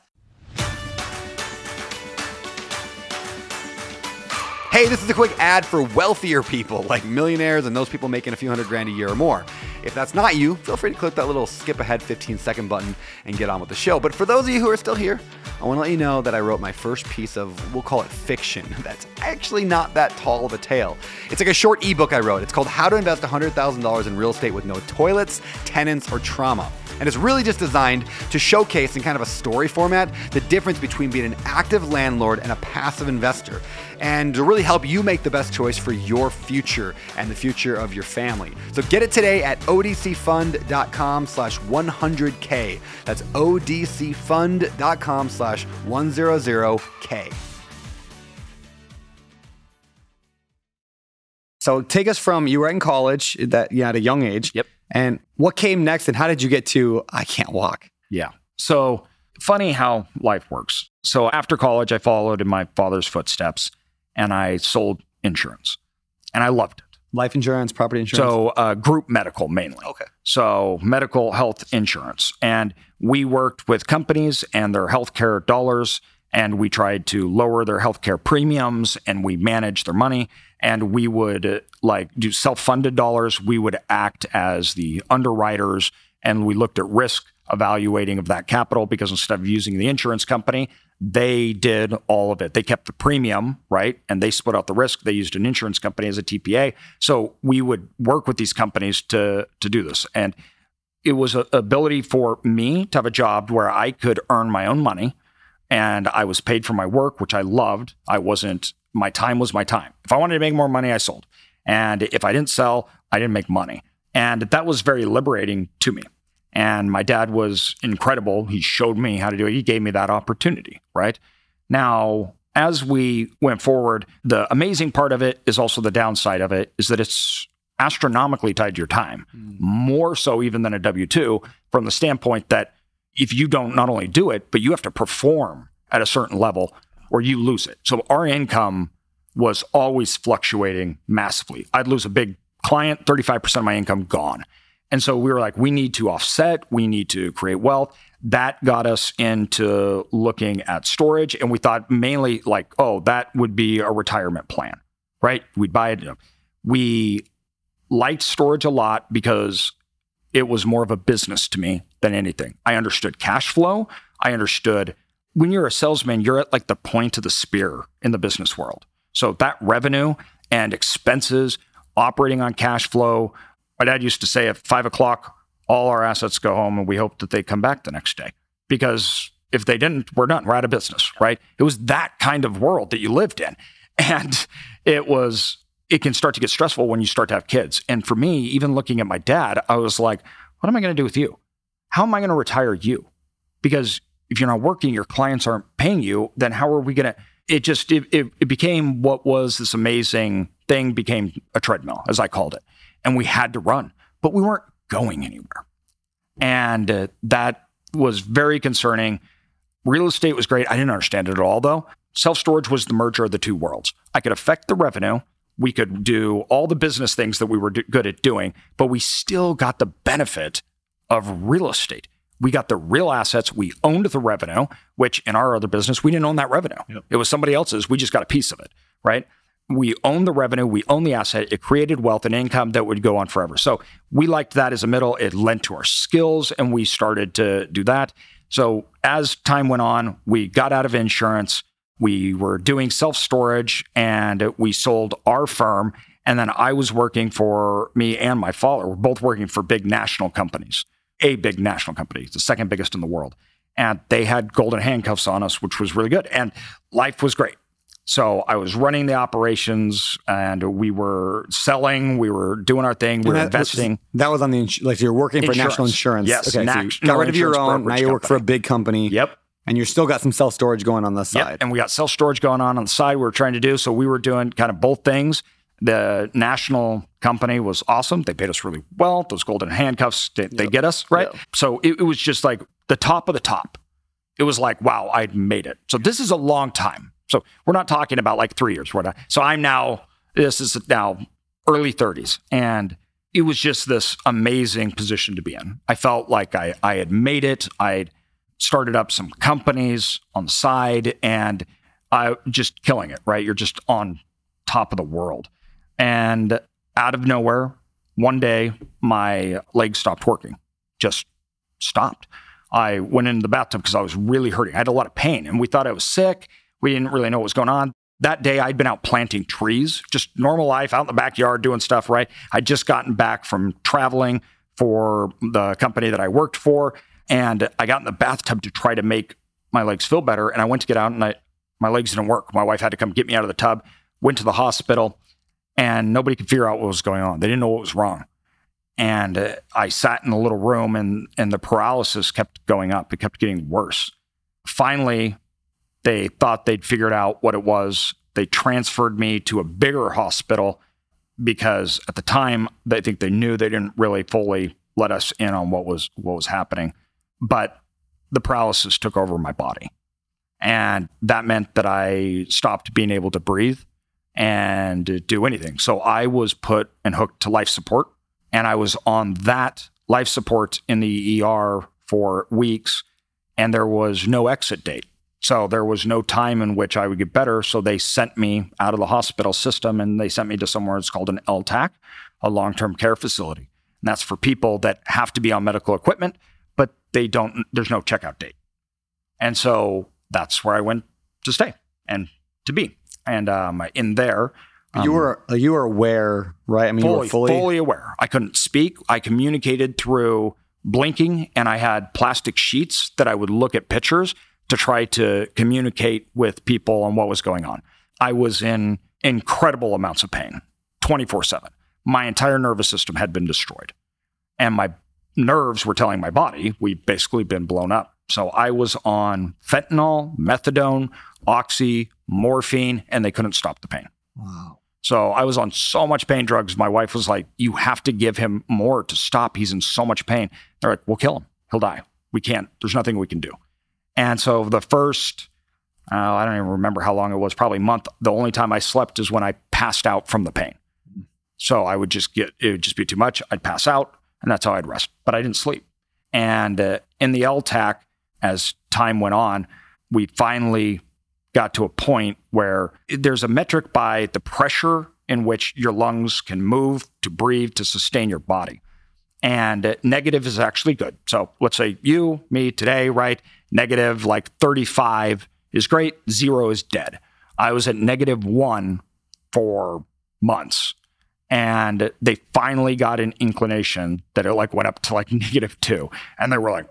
Hey, this is a quick ad for wealthier people like millionaires and those people making a few hundred grand a year or more. If that's not you, feel free to click that little skip ahead 15 second button and get on with the show. But for those of you who are still here, I want to let you know that I wrote my first piece of, we'll call it fiction, that's actually not that tall of a tale. It's like a short ebook I wrote. It's called How to Invest $100,000 in Real Estate with No Toilets, Tenants, or Trauma. And it's really just designed to showcase in kind of a story format the difference between being an active landlord and a passive investor, and to really help you make the best choice for your future and the future of your family. So get it today at odcfund.com slash 100k. That's odcfund.com slash 100k. So take us from you were in college that yeah at a young age. Yep. And what came next and how did you get to I can't walk? Yeah. So funny how life works. So after college, I followed in my father's footsteps and I sold insurance and I loved it. Life insurance, property insurance. So uh, group medical mainly. okay. So medical health insurance. And we worked with companies and their healthcare dollars and we tried to lower their healthcare premiums and we managed their money and we would uh, like do self-funded dollars we would act as the underwriters and we looked at risk evaluating of that capital because instead of using the insurance company, they did all of it. They kept the premium, right? And they split out the risk. They used an insurance company as a TPA. So we would work with these companies to to do this. And it was an ability for me to have a job where I could earn my own money and I was paid for my work, which I loved. I wasn't my time was my time. If I wanted to make more money, I sold. And if I didn't sell, I didn't make money. And that was very liberating to me. And my dad was incredible. He showed me how to do it. He gave me that opportunity, right? Now, as we went forward, the amazing part of it is also the downside of it is that it's astronomically tied to your time, mm. more so even than a W 2 from the standpoint that if you don't not only do it, but you have to perform at a certain level or you lose it. So our income was always fluctuating massively. I'd lose a big client, 35% of my income gone. And so we were like, we need to offset, we need to create wealth. That got us into looking at storage. And we thought mainly like, oh, that would be a retirement plan, right? We'd buy it. We liked storage a lot because it was more of a business to me than anything. I understood cash flow. I understood when you're a salesman, you're at like the point of the spear in the business world. So that revenue and expenses, operating on cash flow, my dad used to say at five o'clock, all our assets go home and we hope that they come back the next day. Because if they didn't, we're done. We're out of business, right? It was that kind of world that you lived in. And it was, it can start to get stressful when you start to have kids. And for me, even looking at my dad, I was like, what am I going to do with you? How am I going to retire you? Because if you're not working, your clients aren't paying you, then how are we going to? It just, it, it, it became what was this amazing thing became a treadmill, as I called it and we had to run, but we weren't going anywhere. And uh, that was very concerning. Real estate was great. I didn't understand it at all, though. Self storage was the merger of the two worlds. I could affect the revenue. We could do all the business things that we were do- good at doing, but we still got the benefit of real estate. We got the real assets. We owned the revenue, which in our other business, we didn't own that revenue. Yep. It was somebody else's. We just got a piece of it, right? We own the revenue, we own the asset. It created wealth and income that would go on forever. So we liked that as a middle. It lent to our skills, and we started to do that. So as time went on, we got out of insurance. We were doing self storage, and we sold our firm. And then I was working for me and my father. We're both working for big national companies, a big national company, the second biggest in the world. And they had golden handcuffs on us, which was really good. And life was great so I was running the operations, and we were selling. We were doing our thing. We were that, investing. that was on the ins- like you're working for insurance. national insurance. Yes, okay. National so you got rid of your own. Now you work company. for a big company. Yep. And you're still got some self storage going on the side. Yep. And we got self storage going on on the side. We were trying to do so. We were doing kind of both things. The national company was awesome. They paid us really well. Those golden handcuffs, they, they get us right. Yep. So it, it was just like the top of the top. It was like, wow, I'd made it. So this is a long time so we're not talking about like three years. What? So I'm now. This is now early 30s, and it was just this amazing position to be in. I felt like I I had made it. I'd started up some companies on the side, and I just killing it. Right, you're just on top of the world, and out of nowhere, one day my legs stopped working. Just stopped. I went into the bathtub because I was really hurting. I had a lot of pain, and we thought I was sick we didn't really know what was going on. That day, I'd been out planting trees, just normal life out in the backyard doing stuff, right? I'd just gotten back from traveling for the company that I worked for. And I got in the bathtub to try to make my legs feel better. And I went to get out and I, my legs didn't work. My wife had to come get me out of the tub, went to the hospital, and nobody could figure out what was going on. They didn't know what was wrong. And uh, I sat in a little room and, and the paralysis kept going up. It kept getting worse. Finally, they thought they'd figured out what it was. They transferred me to a bigger hospital because at the time they think they knew they didn't really fully let us in on what was what was happening. But the paralysis took over my body. And that meant that I stopped being able to breathe and do anything. So I was put and hooked to life support. And I was on that life support in the ER for weeks. And there was no exit date. So there was no time in which I would get better. So they sent me out of the hospital system and they sent me to somewhere it's called an LTAC, a long term care facility. And that's for people that have to be on medical equipment, but they don't, there's no checkout date. And so that's where I went to stay and to be. And um, in there, you um, were you were aware, right? I mean, you were fully, fully, fully aware. I couldn't speak. I communicated through blinking, and I had plastic sheets that I would look at pictures to try to communicate with people on what was going on. I was in incredible amounts of pain 24 7. My entire nervous system had been destroyed, and my nerves were telling my body we've basically been blown up. So I was on fentanyl, methadone, oxy, morphine, and they couldn't stop the pain. Wow. So I was on so much pain drugs. My wife was like, "You have to give him more to stop. He's in so much pain." They're like, "We'll kill him. He'll die. We can't. There's nothing we can do." And so the first, uh, I don't even remember how long it was, probably month. The only time I slept is when I passed out from the pain. So I would just get it would just be too much. I'd pass out, and that's how I'd rest. But I didn't sleep. And uh, in the LTAC, as time went on, we finally got to a point where there's a metric by the pressure in which your lungs can move to breathe to sustain your body. And uh, negative is actually good. So let's say you, me today, right? Negative like 35 is great, zero is dead. I was at negative one for months. And they finally got an inclination that it like went up to like negative two. And they were like,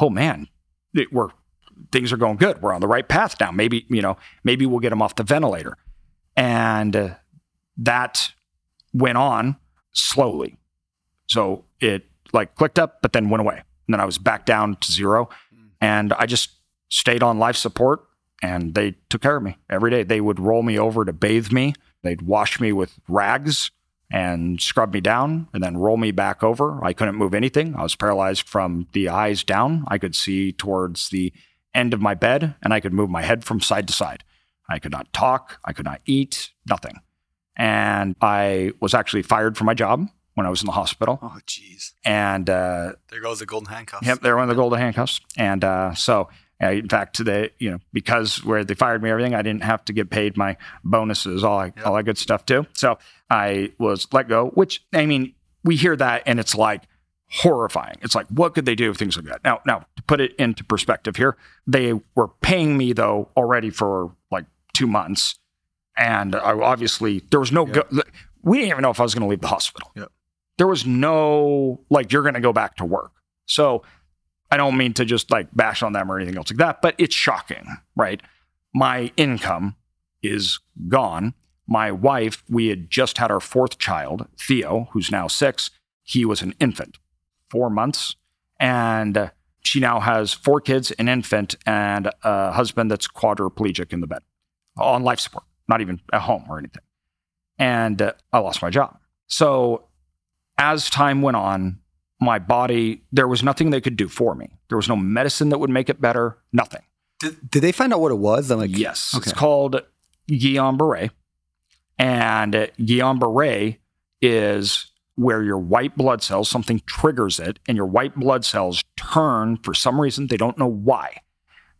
oh man, it, we're things are going good. We're on the right path now. Maybe, you know, maybe we'll get him off the ventilator. And uh, that went on slowly. So it like clicked up, but then went away. And then I was back down to zero. And I just stayed on life support and they took care of me every day. They would roll me over to bathe me, they'd wash me with rags and scrub me down and then roll me back over. I couldn't move anything. I was paralyzed from the eyes down. I could see towards the end of my bed and I could move my head from side to side. I could not talk, I could not eat, nothing. And I was actually fired from my job when I was in the hospital. Oh, jeez. And uh, There goes the golden handcuffs. Yep, they were on the golden handcuffs. And uh, so, uh, in fact, they, you know, because where they fired me, everything, I didn't have to get paid my bonuses, all that, all that good stuff too. So I was let go. Which I mean, we hear that and it's like horrifying. It's like, what could they do if things like that? Now, now to put it into perspective here, they were paying me though already for like two months, and I obviously there was no. Go- we didn't even know if I was going to leave the hospital. Yep. There was no like you're going to go back to work. So I don't mean to just like bash on them or anything else like that, but it's shocking, right? My income is gone. My wife, we had just had our fourth child, Theo, who's now six. He was an infant, four months. And she now has four kids, an infant, and a husband that's quadriplegic in the bed on life support, not even at home or anything. And uh, I lost my job. So as time went on, my body, there was nothing they could do for me. There was no medicine that would make it better, nothing. Did, did they find out what it was? I'm like, yes. okay. It's called Guillain Barre. And uh, Guillain Barre is where your white blood cells, something triggers it, and your white blood cells turn for some reason. They don't know why.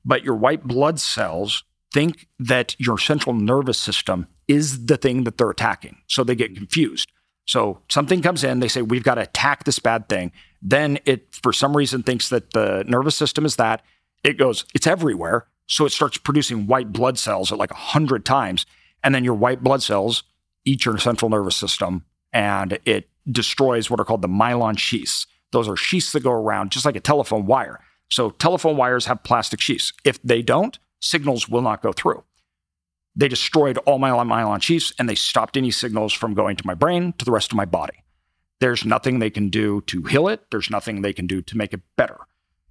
But your white blood cells think that your central nervous system is the thing that they're attacking. So they get confused. So something comes in, they say, we've got to attack this bad thing. Then it, for some reason, thinks that the nervous system is that. It goes, it's everywhere. So it starts producing white blood cells at like 100 times. And then your white blood cells eat your central nervous system and it destroys what are called the myelin sheaths. Those are sheaths that go around just like a telephone wire. So telephone wires have plastic sheaths. If they don't, signals will not go through. They destroyed all my myelin sheaths and they stopped any signals from going to my brain to the rest of my body. There's nothing they can do to heal it. There's nothing they can do to make it better.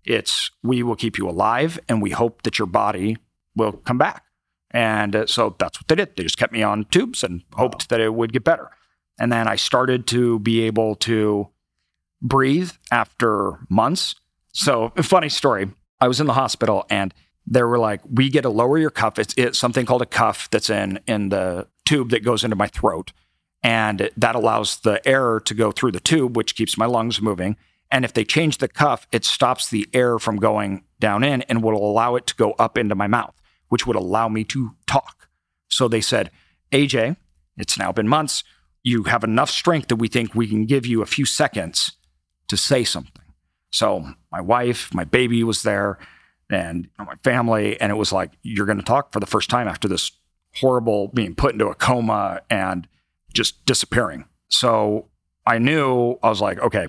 It's we will keep you alive and we hope that your body will come back. And uh, so that's what they did. They just kept me on tubes and hoped that it would get better. And then I started to be able to breathe after months. So, funny story. I was in the hospital and they were like, "We get to lower your cuff. It's, it's something called a cuff that's in in the tube that goes into my throat, and that allows the air to go through the tube, which keeps my lungs moving. And if they change the cuff, it stops the air from going down in and will allow it to go up into my mouth, which would allow me to talk. So they said, AJ, it's now been months. You have enough strength that we think we can give you a few seconds to say something. So my wife, my baby was there, and you know, my family, and it was like you're going to talk for the first time after this horrible being put into a coma and just disappearing. So I knew I was like, okay,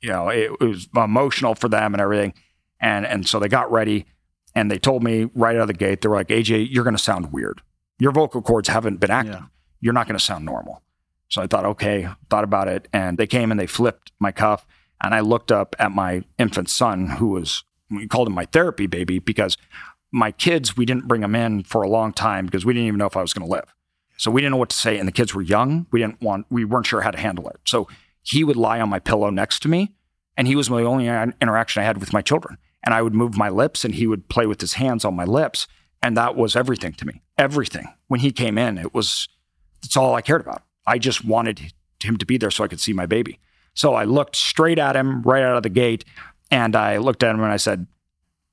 you know, it, it was emotional for them and everything, and and so they got ready, and they told me right out of the gate, they were like, AJ, you're going to sound weird. Your vocal cords haven't been acting. Yeah. You're not going to sound normal. So I thought, okay, thought about it, and they came and they flipped my cuff, and I looked up at my infant son, who was we called him my therapy baby because my kids we didn't bring them in for a long time because we didn't even know if I was going to live. So we didn't know what to say, and the kids were young. We didn't want, we weren't sure how to handle it. So he would lie on my pillow next to me, and he was my only interaction I had with my children. And I would move my lips, and he would play with his hands on my lips, and that was everything to me. Everything. When he came in, it was that's all I cared about. I just wanted him to be there so I could see my baby. So I looked straight at him right out of the gate, and I looked at him and I said,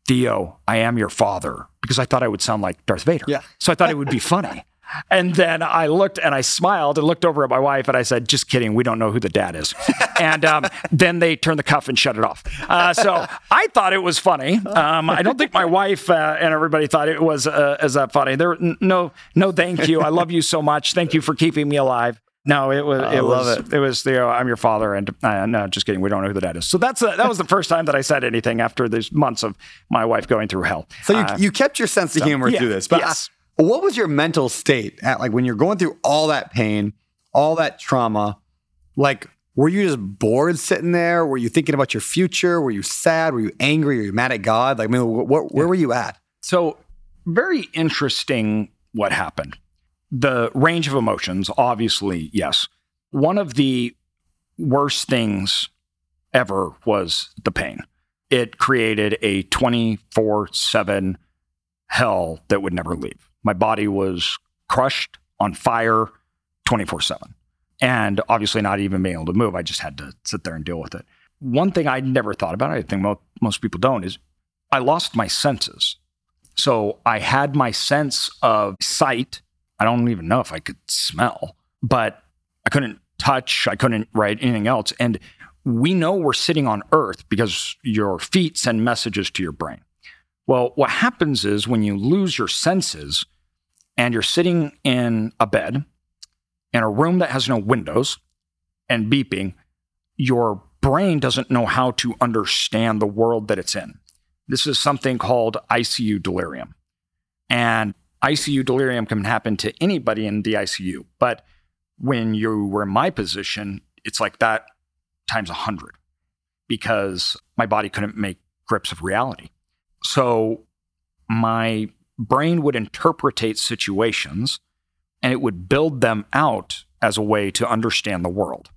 Theo, I am your father, because I thought I would sound like Darth Vader. Yeah. So I thought it would be funny. And then I looked and I smiled and looked over at my wife and I said, just kidding. We don't know who the dad is. and um, then they turned the cuff and shut it off. Uh, so I thought it was funny. Um, I don't think my wife uh, and everybody thought it was uh, as that funny. There, no, no, thank you. I love you so much. Thank you for keeping me alive. No, it was. I it love was. it. It was. You know, I'm your father, and uh, no, just kidding. We don't know who the dad is. So that's uh that was the first time that I said anything after these months of my wife going through hell. So you, Uh, you kept your sense of humor yeah, through this. But yes. what was your mental state at like when you're going through all that pain, all that trauma? Like, were you just bored sitting there? Were you thinking about your future? Were you sad? Were you angry? Were you mad at God? Like, I mean, wh- wh- where were you at? So, very interesting what happened. The range of emotions, obviously, yes. One of the worst things ever was the pain. It created a 24 7 hell that would never leave. My body was crushed on fire 24 7. And obviously, not even being able to move, I just had to sit there and deal with it. One thing I never thought about, I think mo- most people don't, is I lost my senses. So I had my sense of sight. I don't even know if I could smell, but I couldn't touch, I couldn't write anything else. And we know we're sitting on Earth because your feet send messages to your brain. Well, what happens is when you lose your senses and you're sitting in a bed in a room that has no windows and beeping, your brain doesn't know how to understand the world that it's in. This is something called ICU delirium. And ICU delirium can happen to anybody in the ICU. But when you were in my position, it's like that times a 100 because my body couldn't make grips of reality. So my brain would interpretate situations and it would build them out as a way to understand the world.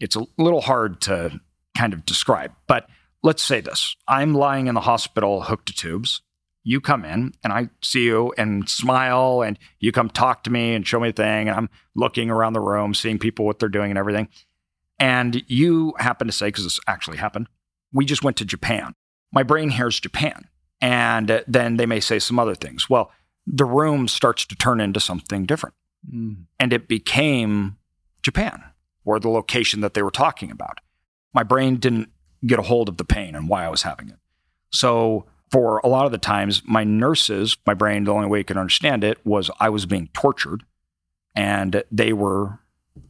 It's a little hard to kind of describe, but let's say this I'm lying in the hospital hooked to tubes. You come in and I see you and smile, and you come talk to me and show me the thing. And I'm looking around the room, seeing people, what they're doing, and everything. And you happen to say, because this actually happened, we just went to Japan. My brain hears Japan. And then they may say some other things. Well, the room starts to turn into something different. Mm. And it became Japan or the location that they were talking about. My brain didn't get a hold of the pain and why I was having it. So, for a lot of the times, my nurses, my brain, the only way it could understand it was I was being tortured and they were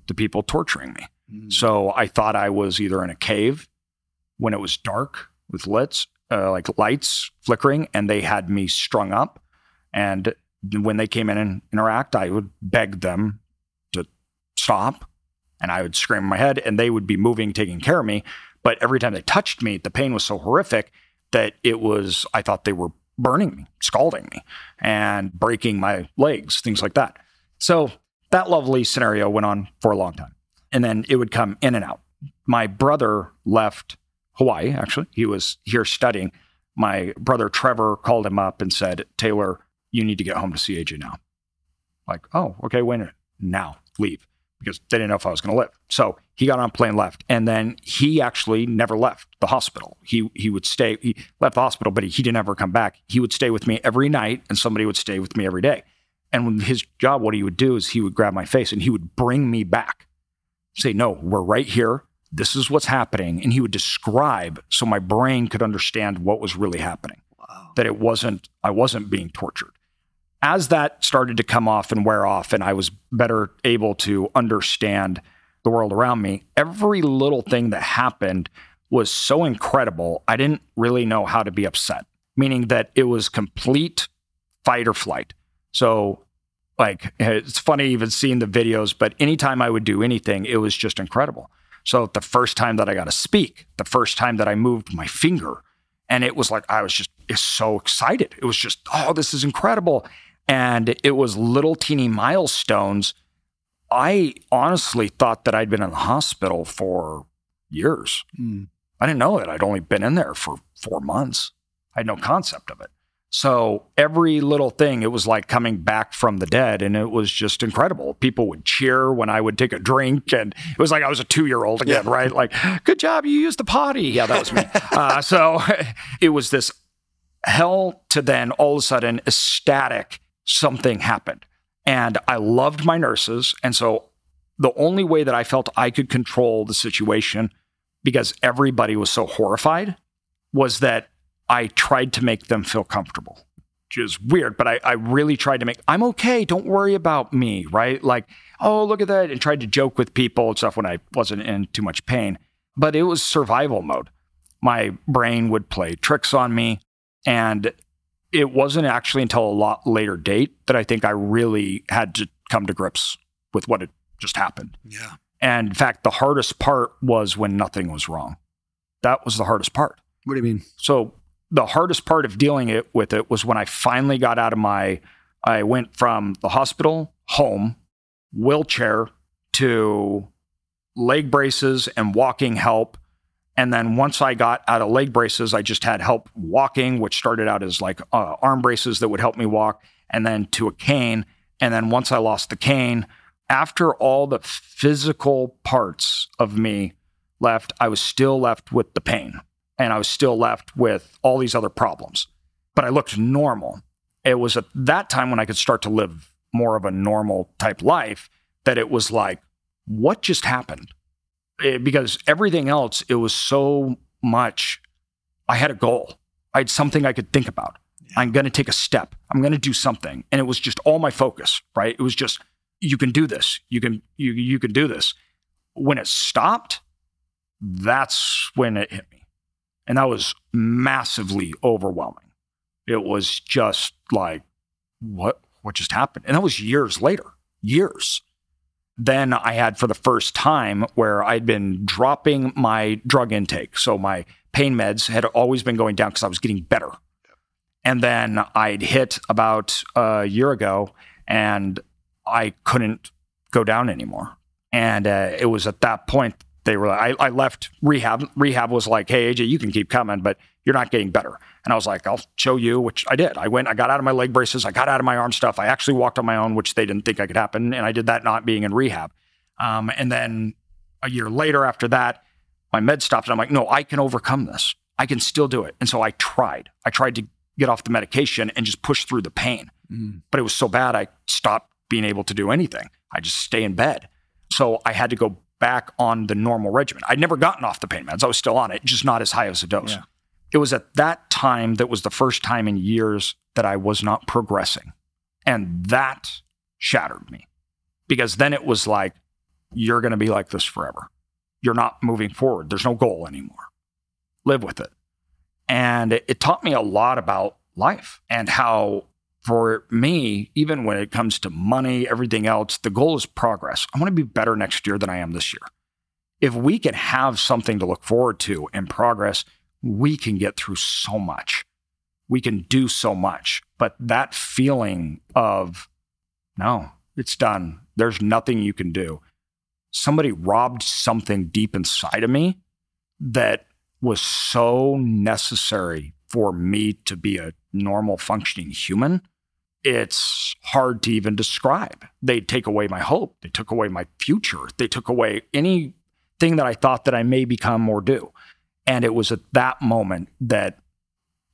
the people torturing me. So I thought I was either in a cave when it was dark with lights, uh, like lights flickering, and they had me strung up. And when they came in and interact, I would beg them to stop, and I would scream in my head, and they would be moving, taking care of me. But every time they touched me, the pain was so horrific that it was, I thought they were burning me, scalding me, and breaking my legs, things like that. So that lovely scenario went on for a long time. And then it would come in and out. My brother left Hawaii, actually. He was here studying. My brother Trevor called him up and said, Taylor, you need to get home to see AJ now. Like, oh, okay, wait a minute. Now, leave. Because they didn't know if I was going to live. So he got on a plane, left. And then he actually never left the hospital. He he would stay, he left the hospital, but he, he didn't ever come back. He would stay with me every night, and somebody would stay with me every day. And when his job, what he would do is he would grab my face and he would bring me back say, no, we're right here. this is what's happening. And he would describe so my brain could understand what was really happening, Wow. that it wasn't, I wasn't being tortured. As that started to come off and wear off, and I was better able to understand the world around me, every little thing that happened was so incredible. I didn't really know how to be upset, meaning that it was complete fight or flight. So, like, it's funny even seeing the videos, but anytime I would do anything, it was just incredible. So, the first time that I got to speak, the first time that I moved my finger, and it was like, I was just so excited. It was just, oh, this is incredible. And it was little teeny milestones. I honestly thought that I'd been in the hospital for years. Mm. I didn't know it. I'd only been in there for four months. I had no concept of it. So every little thing, it was like coming back from the dead, and it was just incredible. People would cheer when I would take a drink, and it was like I was a two year old again, right? Like, good job, you used the potty. Yeah, that was me. uh, so it was this hell to then all of a sudden ecstatic something happened. And I loved my nurses. And so the only way that I felt I could control the situation because everybody was so horrified was that I tried to make them feel comfortable, which is weird, but I, I really tried to make, I'm okay. Don't worry about me, right? Like, oh, look at that. And tried to joke with people and stuff when I wasn't in too much pain. But it was survival mode. My brain would play tricks on me. And it wasn't actually until a lot later date that I think I really had to come to grips with what had just happened. Yeah. And in fact, the hardest part was when nothing was wrong. That was the hardest part. What do you mean? So the hardest part of dealing it with it was when I finally got out of my I went from the hospital, home, wheelchair to leg braces and walking help. And then once I got out of leg braces, I just had help walking, which started out as like uh, arm braces that would help me walk, and then to a cane. And then once I lost the cane, after all the physical parts of me left, I was still left with the pain and I was still left with all these other problems. But I looked normal. It was at that time when I could start to live more of a normal type life that it was like, what just happened? It- because everything else, it was so much. I had a goal, I had something I could think about. I'm going to take a step. I'm going to do something. And it was just all my focus, right? It was just, you can do this. You can, you, you can do this. When it stopped, that's when it hit me. And that was massively overwhelming. It was just like, what, what just happened? And that was years later, years. Then I had for the first time where I'd been dropping my drug intake. So my pain meds had always been going down because I was getting better. And then I'd hit about a year ago and I couldn't go down anymore. And uh, it was at that point they were I, I left rehab. Rehab was like, hey, AJ, you can keep coming, but you're not getting better. And I was like, I'll show you, which I did. I went, I got out of my leg braces, I got out of my arm stuff. I actually walked on my own, which they didn't think I could happen. And I did that not being in rehab. Um, and then a year later after that, my med stopped. And I'm like, no, I can overcome this. I can still do it. And so I tried. I tried to get off the medication and just push through the pain. Mm. But it was so bad, I stopped being able to do anything. I just stay in bed. So I had to go back on the normal regimen. I'd never gotten off the pain meds. I was still on it, just not as high as a dose. Yeah. It was at that time that was the first time in years that I was not progressing. And that shattered me because then it was like, you're going to be like this forever. You're not moving forward. There's no goal anymore. Live with it. And it, it taught me a lot about life and how, for me, even when it comes to money, everything else, the goal is progress. I want to be better next year than I am this year. If we can have something to look forward to and progress, we can get through so much. We can do so much. But that feeling of, no, it's done. There's nothing you can do. Somebody robbed something deep inside of me that was so necessary for me to be a normal functioning human. It's hard to even describe. They take away my hope. They took away my future. They took away anything that I thought that I may become or do. And it was at that moment that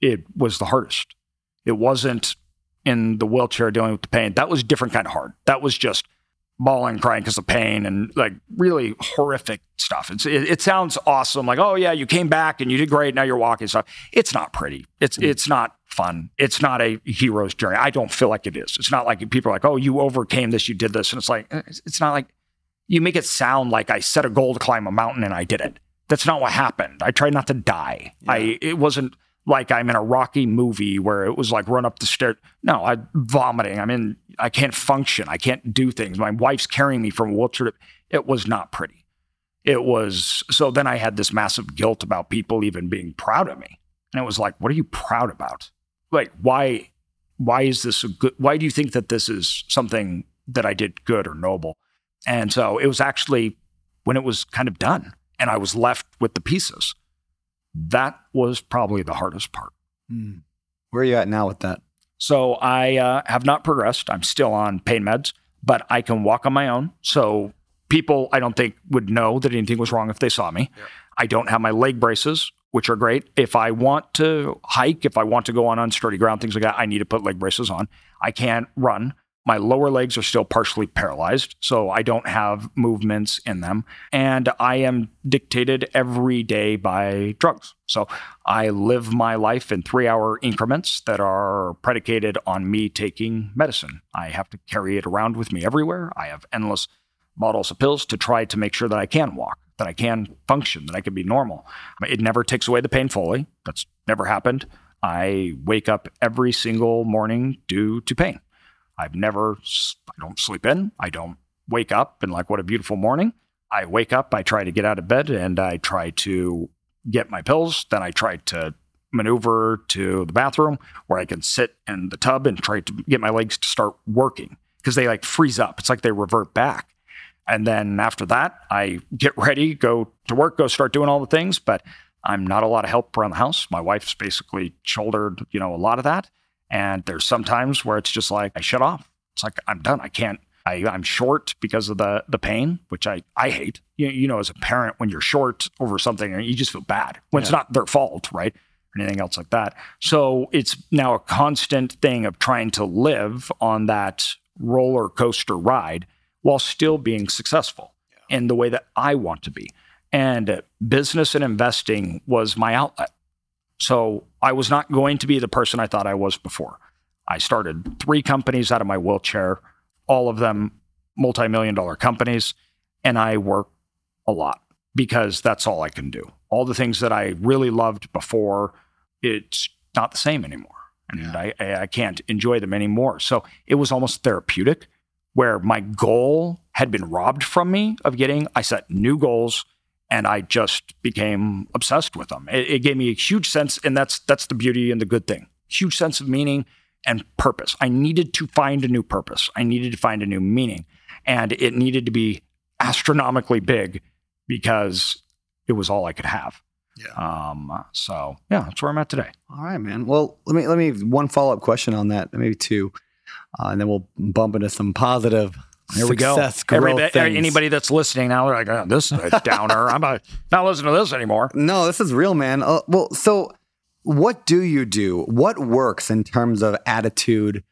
it was the hardest. It wasn't in the wheelchair dealing with the pain. That was a different kind of hard. That was just bawling, crying because of pain and like really horrific stuff. It's, it, it, sounds awesome. Like, oh yeah, you came back and you did great. Now you're walking stuff. It's not pretty. It's, mm-hmm. it's not fun. It's not a hero's journey. I don't feel like it is. It's not like people are like, oh, you overcame this, you did this. And it's like, eh, it's not like you make it sound like I set a goal to climb a mountain and I did it. That's not what happened. I tried not to die. Yeah. I, it wasn't, like I'm in a Rocky movie where it was like run up the stairs. No, I'm vomiting. I'm in, I can't function. I can't do things. My wife's carrying me from a wheelchair. It was not pretty. It was, so then I had this massive guilt about people even being proud of me. And it was like, what are you proud about? Like, why, why is this a good, why do you think that this is something that I did good or noble? And so it was actually when it was kind of done and I was left with the pieces that was probably the hardest part. Mm. Where are you at now with that? So I uh, have not progressed. I'm still on pain meds, but I can walk on my own. So people, I don't think, would know that anything was wrong if they saw me. Yeah. I don't have my leg braces, which are great. If I want to hike, if I want to go on unsturdy ground, things like that, I need to put leg braces on. I can't run. My lower legs are still partially paralyzed, so I don't have movements in them. And I am dictated every day by drugs. So I live my life in three hour increments that are predicated on me taking medicine. I have to carry it around with me everywhere. I have endless bottles of pills to try to make sure that I can walk, that I can function, that I can be normal. It never takes away the pain fully. That's never happened. I wake up every single morning due to pain. I've never, I don't sleep in. I don't wake up and like, what a beautiful morning. I wake up, I try to get out of bed and I try to get my pills. Then I try to maneuver to the bathroom where I can sit in the tub and try to get my legs to start working because they like freeze up. It's like they revert back. And then after that, I get ready, go to work, go start doing all the things. But I'm not a lot of help around the house. My wife's basically shouldered, you know, a lot of that. And there's sometimes where it's just like I shut off. It's like I'm done. I can't. I, I'm short because of the the pain, which I I hate. You, you know, as a parent, when you're short over something, and you just feel bad when yeah. it's not their fault, right? Or anything else like that. So it's now a constant thing of trying to live on that roller coaster ride while still being successful yeah. in the way that I want to be. And business and investing was my outlet. So I was not going to be the person I thought I was before. I started three companies out of my wheelchair, all of them multi million dollar companies, and I work a lot because that's all I can do. All the things that I really loved before, it's not the same anymore. And yeah. I, I can't enjoy them anymore. So it was almost therapeutic where my goal had been robbed from me of getting, I set new goals and I just became obsessed with them. It, it, gave me a huge sense, and that's that's the beauty and the good thing. Huge sense of meaning and purpose. I needed to find a new purpose. I needed to find a new meaning, and it needed to be astronomically big because it was all I could have. Yeah. Um, so yeah, that's where I'm at today. All right, man. Well, let me let me one follow up question on that, maybe two, uh, and then we'll bump into some positive there we go. Everybody, anybody that's listening now, they're like, oh, this is a downer. I'm not, not listening to this anymore. No, this is real, man. Uh, well, so what do you do? What works in terms of attitude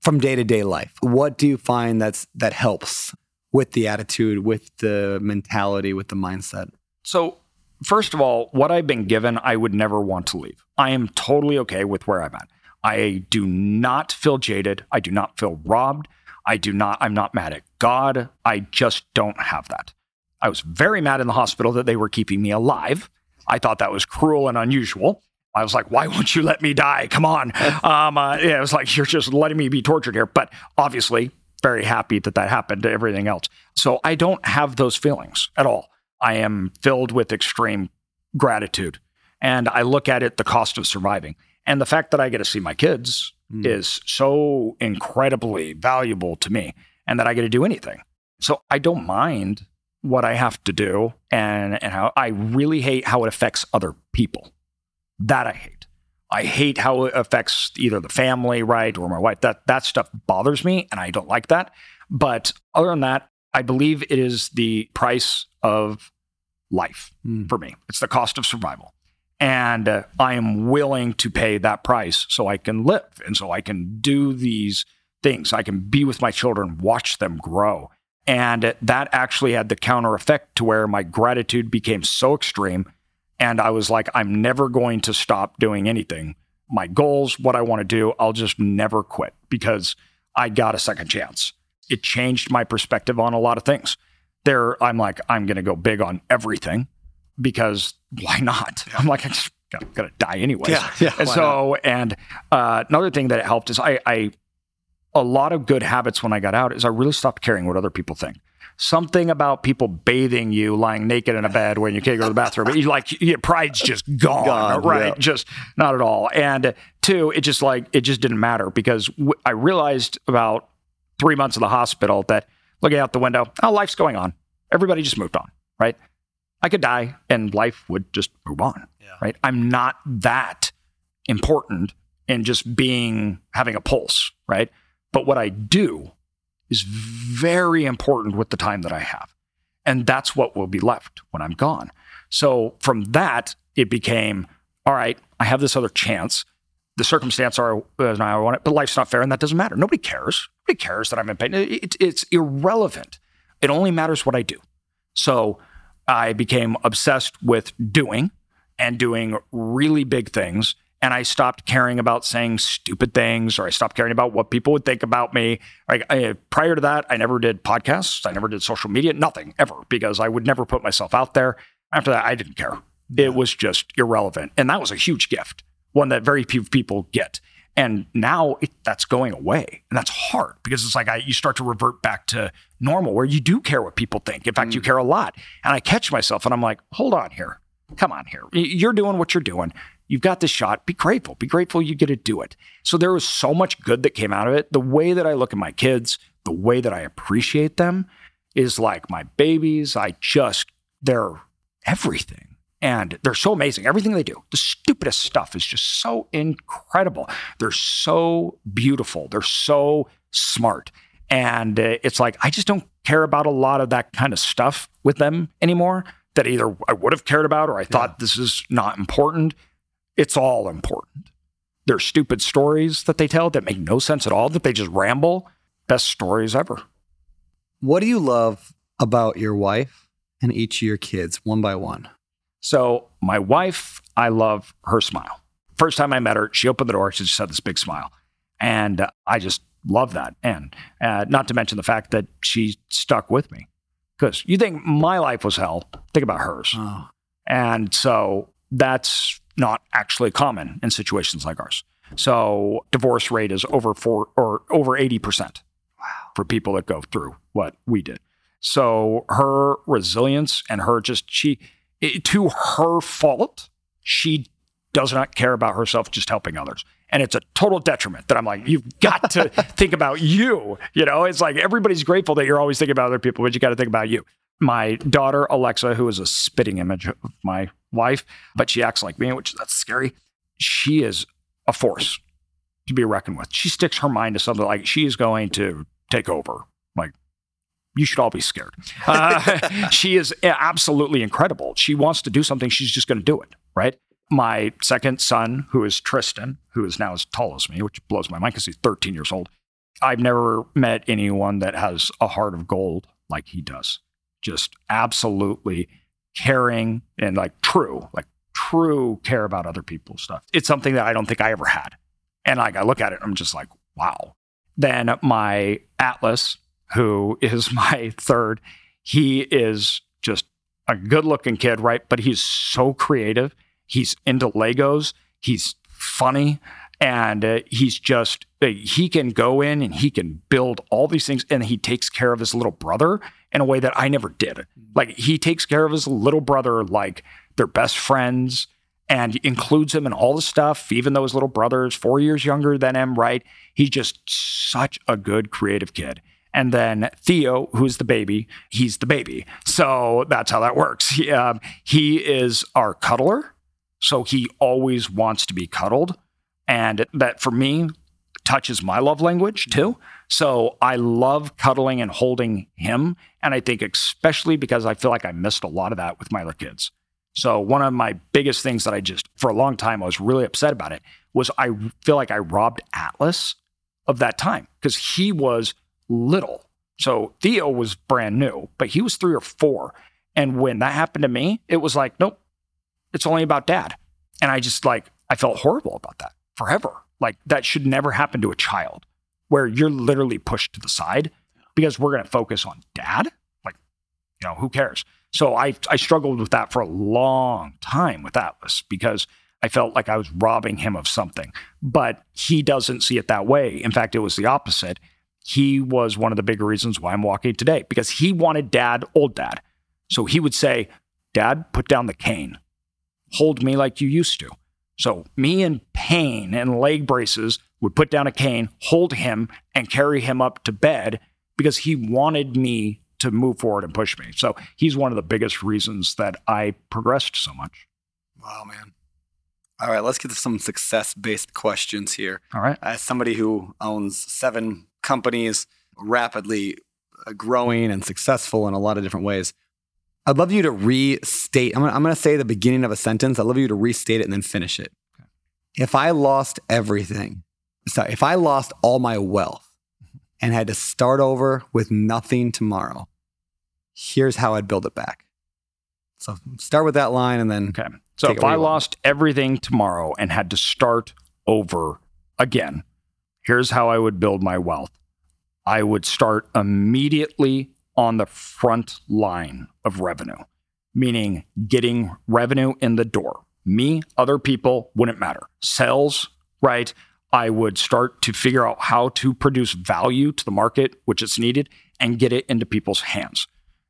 from day to day life? What do you find that's that helps with the attitude, with the mentality, with the mindset? So, first of all, what I've been given, I would never want to leave. I am totally okay with where I'm at. I do not feel jaded. I do not feel robbed. I do not, I'm not mad at God. I just don't have that. I was very mad in the hospital that they were keeping me alive. I thought that was cruel and unusual. I was like, why won't you let me die? Come on. Um, uh, yeah, it was like, you're just letting me be tortured here. But obviously, very happy that that happened to everything else. So I don't have those feelings at all. I am filled with extreme gratitude. And I look at it the cost of surviving. And the fact that I get to see my kids mm. is so incredibly valuable to me and that I get to do anything. So I don't mind what I have to do and, and how I really hate how it affects other people. That I hate. I hate how it affects either the family, right, or my wife. That that stuff bothers me and I don't like that. But other than that, I believe it is the price of life mm. for me. It's the cost of survival. And uh, I am willing to pay that price so I can live and so I can do these things. I can be with my children, watch them grow. And that actually had the counter effect to where my gratitude became so extreme. And I was like, I'm never going to stop doing anything. My goals, what I want to do, I'll just never quit because I got a second chance. It changed my perspective on a lot of things. There, I'm like, I'm going to go big on everything because why not? I'm like, I just got, got to die anyway. Yeah, yeah, And so, and uh, another thing that helped is I, I, a lot of good habits when I got out is I really stopped caring what other people think. Something about people bathing you, lying naked in a bed when you can't go to the bathroom, you like your pride's just gone, Gone, right? yeah. Just not at all. And two, it just like it just didn't matter because w- I realized about three months in the hospital that looking out the window, oh, life's going on. Everybody just moved on, right? I could die and life would just move on, Yeah. right? I'm not that important in just being having a pulse, right? But what I do is very important with the time that I have. And that's what will be left when I'm gone. So from that, it became all right, I have this other chance. The circumstance are as I want it, but life's not fair, and that doesn't matter. Nobody cares. Nobody cares that I'm in pain. It, it's irrelevant. It only matters what I do. So I became obsessed with doing and doing really big things. And I stopped caring about saying stupid things or I stopped caring about what people would think about me. Like I, prior to that, I never did podcasts. I never did social media, nothing ever, because I would never put myself out there. After that, I didn't care. It was just irrelevant. And that was a huge gift, one that very few people get. And now it, that's going away. And that's hard because it's like I, you start to revert back to normal where you do care what people think. In fact, you mm. care a lot. And I catch myself and I'm like, hold on here. Come on here. You're doing what you're doing. You've got this shot. Be grateful. Be grateful you get to do it. So there was so much good that came out of it. The way that I look at my kids, the way that I appreciate them is like my babies. I just, they're everything. And they're so amazing. Everything they do, the stupidest stuff is just so incredible. They're so beautiful. They're so smart. And uh, it's like, I just don't care about a lot of that kind of stuff with them anymore that either I would have cared about or I thought this is not important. It's all important. They're stupid stories that they tell that make no sense at all, that they just ramble. Best stories ever. What do you love about your wife and each of your kids, one by one? So, my wife, I love her smile. First time I met her, she opened the door. She just had this big smile. And uh, I just love that. And uh, not to mention the fact that she stuck with me. Because you think my life was hell, think about hers. Oh, And so that's not actually common in situations like ours. So divorce rate is over four or over 80% for people that go through what we did. So her resilience and her just she it, to her fault, she does not care about herself just helping others. And it's a total detriment that I'm like, you've got to think about you. You know, it's like everybody's grateful that you're always thinking about other people, but you got to think about you. My daughter, Alexa, who is a spitting image of my wife, but she acts like me, which that's scary. She is a force to be reckoned with. She sticks her mind to something like she is going to take over. Like, you should all be scared. Uh, she is absolutely incredible. She wants to do something, she's just going to do it, right? My second son, who is Tristan, who is now as tall as me, which blows my mind because he's 13 years old. I've never met anyone that has a heart of gold like he does. Just absolutely caring and like true, like true care about other people's stuff. It's something that I don't think I ever had. And like I look at it, I'm just like, wow. Then my Atlas, who is my third, he is just a good looking kid, right? But he's so creative. He's into Legos. He's funny. And uh, he's just, uh, he can go in and he can build all these things. And he takes care of his little brother in a way that I never did. Like he takes care of his little brother like they're best friends and includes him in all the stuff, even though his little brother is four years younger than him, right? He's just such a good creative kid. And then Theo, who's the baby, he's the baby. So that's how that works. He, um, he is our cuddler. So he always wants to be cuddled. And that for me touches my love language mm-hmm. too. So I love cuddling and holding him. And I think, especially because I feel like I missed a lot of that with my other kids. So one of my biggest things that I just, for a long time, I was really upset about it was I feel like I robbed Atlas of that time because he was little So Theo was brand new, but he was three or four. And when that happened to me, it was like, nope, it's only about dad. And I just like, I felt horrible about that forever. Like that should never happen to a child where you're literally pushed to the side because we're going to focus on dad. Like, you know, who cares? So I, I struggled with that for a long time with Atlas because I felt like I was robbing him of something. But he doesn't see it that way. In fact, it was the opposite. He was one of the bigger reasons why I'm walking today because he wanted dad, old dad. So he would say, Dad, put down the cane. Hold me like you used to. So me in pain and leg braces would put down a cane, hold him, and carry him up to bed because he wanted me to move forward and push me. So he's one of the biggest reasons that I progressed so much. Wow, man. All right, let's get to some success based questions here. All right. As somebody who owns seven companies, rapidly growing and successful in a lot of different ways, I'd love you to restate. I'm gonna, I'm gonna say the beginning of a sentence. I'd love you to restate it and then finish it. Okay. If I lost everything, sorry, if I lost all my wealth mm-hmm. and had to start over with nothing tomorrow, here's how I'd build it back. So start with that line and then. Okay. So if I lost everything tomorrow and had to start over again, here's how I would build my wealth. I would start immediately on the front line of revenue, meaning getting revenue in the door. Me, other people wouldn't matter. Sales, right? I would start to figure out how to produce value to the market, which is needed, and get it into people's hands.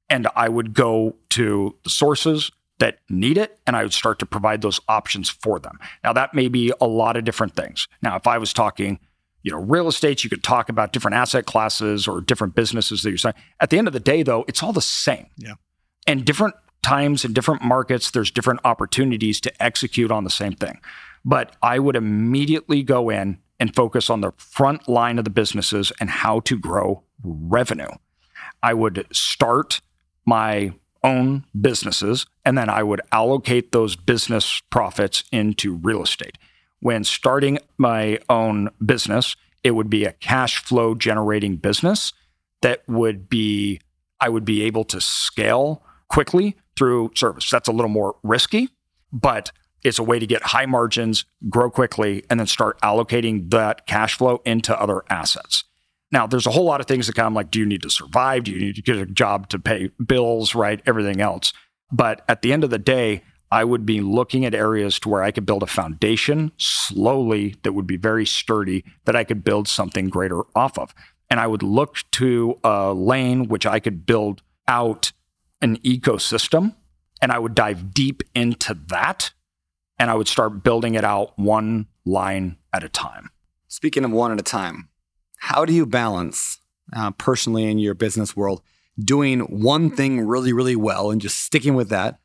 And I would go to the sources that need it and I would start to provide those options for them. Now, that may be a lot of different things. Now, if I was talking, you know, real estate, you could talk about different asset classes or different businesses that you're saying. At the end of the day, though, it's all the same. Yeah. And different times and different markets, there's different opportunities to execute on the same thing. But I would immediately go in and focus on the front line of the businesses and how to grow revenue. I would start my own businesses, and then I would allocate those business profits into real estate. When starting my own business, it would be a cash flow generating business that would be, I would be able to scale quickly through service. That's a little more risky, but it's a way to get high margins, grow quickly, and then start allocating that cash flow into other assets. Now, there's a whole lot of things that come like, do you need to survive? Do you need to get a job to pay bills, right? Everything else. But at the end of the day, I would be looking at areas to where I could build a foundation slowly that would be very sturdy, that I could build something greater off of. And I would look to a lane which I could build out an ecosystem and I would dive deep into that and I would start building it out one line at a time. Speaking of one at a time, how do you balance uh, personally in your business world doing one thing really, really well and just sticking with that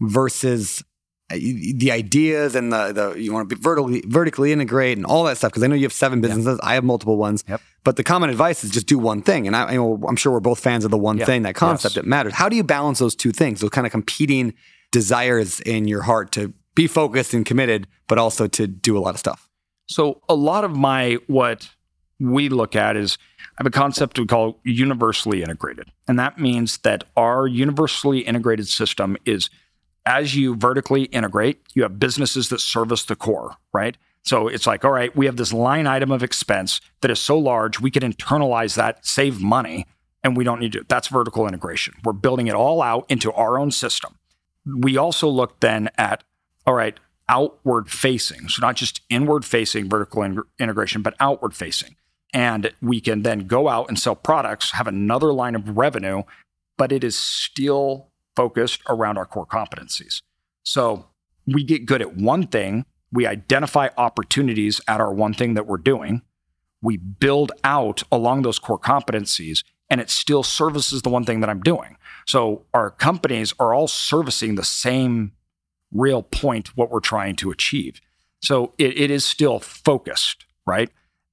versus uh, the ideas and the, the you want to be vertically vertically integrate and all that stuff because I know you have seven businesses. I have multiple ones. Yep. But the common advice is just do one thing. And I, I'm sure we're both fans of the one thing, that concept yes. that matters. How do you balance those two things, those kind of competing desires in your heart to be focused and committed, but also to do a lot of stuff? So a lot of my what we look at is I have a concept we call universally integrated. And that means that our universally integrated system is as you vertically integrate, you have businesses that service the core, right? So it's like, all right, we have this line item of expense that is so large, we can internalize that, save money, and we don't need to. That's vertical integration. We're building it all out into our own system. We also look then at, all right, outward facing. So not just inward facing vertical in- integration, but outward facing. And we can then go out and sell products, have another line of revenue, but it is still focused around our core competencies. So we get good at one thing, we identify opportunities at our one thing that we're doing, we build out along those core competencies, and it still services the one thing that I'm doing. So our companies are all servicing the same real point, what we're trying to achieve. So it, it is still focused, right?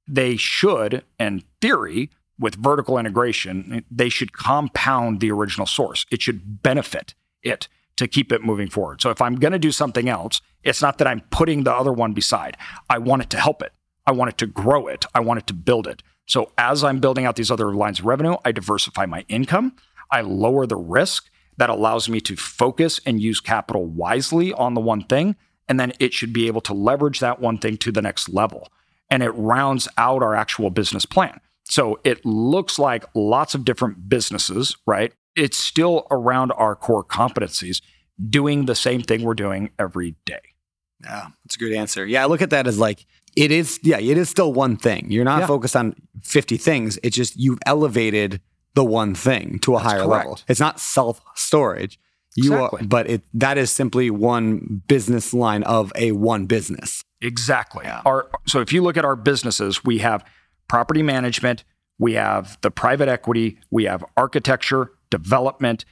they should, in theory, with vertical integration, they should compound the original source. It should benefit it to keep it moving forward. So if I'm going to do something else, it's not that I'm putting the other one beside. I want it to help it. I want it to grow it. I want it to build it. So as I'm building out these other lines of revenue, I diversify my income, I lower the risk that allows me to focus and use capital wisely on the one thing. And then it should be able to leverage that one thing to the next level. And it rounds out our actual business plan. So it looks like lots of different businesses, right? It's still around our core competencies, doing the same thing we're doing every day. Yeah, that's a good answer. Yeah, I look at that as like it is. Yeah, it is still one thing. You're not Yeah. focused on 50 things. It's just you've elevated the one thing to a higher correct. level. It's not self storage. You Exactly. are, but it that is simply one business line of a one business. Exactly. Our, so if you look at our businesses, we have property management, we have the private equity, we have architecture, development,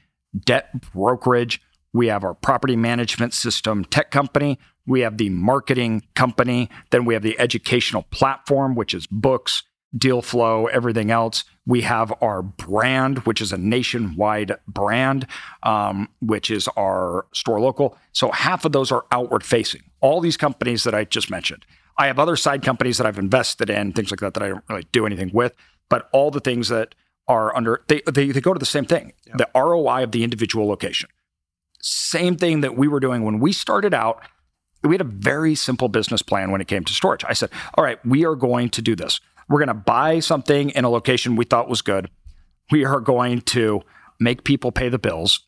debt brokerage, we have our property management system tech company, we have the marketing company, then we have the educational platform, which is books, deal flow, everything else. We have our brand, which is a nationwide brand, um, which is our store local. So half of those are outward facing. All these companies that I just mentioned. I have other side companies that I've invested in, things like that, that I don't really do anything with. But all the things that are under, they, they, they go to the same thing the ROI of the individual location. Same thing that we were doing when we started out. We had a very simple business plan when it came to storage. I said, all right, we are going to do this. We're going to buy something in a location we thought was good. We are going to make people pay the bills.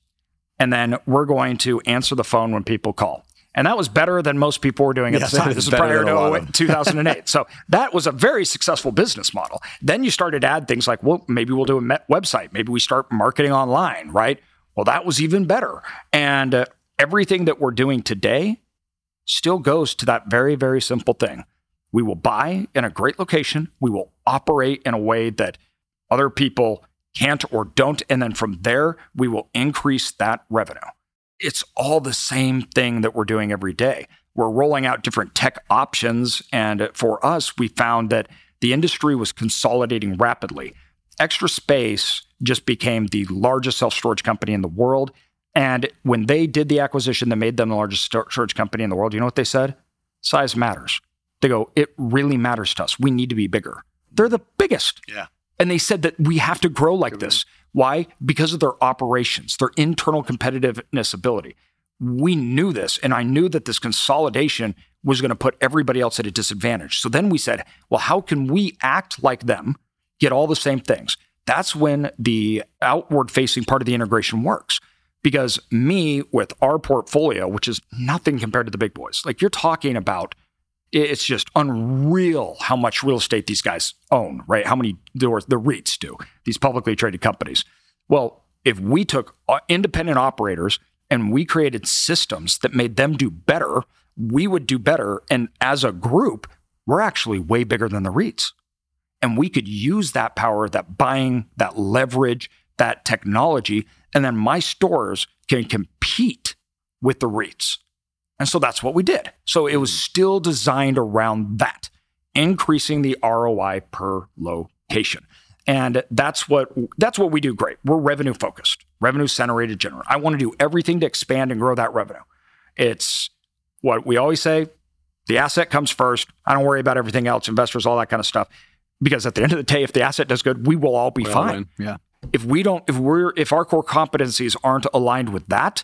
And then we're going to answer the phone when people call. And that was better than most people were doing at Yes, the time. This is prior than a lot to 2008. so that was a very successful business model. Then you started to add things like, well, maybe we'll do a met website. Maybe we start marketing online, right? Well, that was even better. And uh, everything that we're doing today still goes to that very, very simple thing. We will buy in a great location. We will operate in a way that other people can't or don't. And then from there, we will increase that revenue. It's all the same thing that we're doing every day. We're rolling out different tech options. And for us, we found that the industry was consolidating rapidly. Extra Space just became the largest self storage company in the world. And when they did the acquisition that made them the largest storage company in the world, you know what they said? Size matters. They go, it really matters to us. We need to be bigger. They're the biggest. Yeah. And they said that we have to grow like this. Why? Because of their operations, their internal competitiveness ability. We knew this, and I knew that this consolidation was going to put everybody else at a disadvantage. So then we said, well, how can we act like them, get all the same things? That's when the outward facing part of the integration works. Because me, with our portfolio, which is nothing compared to the big boys, like you're talking about it's just unreal how much real estate these guys own, right? How many the REITs do, these publicly traded companies. Well, if we took uh, independent operators and we created systems that made them do better, we would do better. And as a group, we're actually way bigger than the REITs. And we could use that power, that buying, that leverage, that technology. And then my stores can compete with the REITs. And so that's what we did. So it was hmm. still designed around that, increasing the ROI per location. And that's what that's what we do great. We're revenue focused, revenue generated general. I want to do everything to expand and grow that revenue. It's what we always say, the asset comes first. I don't worry about everything else, investors, all that kind of stuff. Because at the end of the day, if the asset does good, we will all be fine Yeah. if we don't if we're if our core competencies aren't aligned with that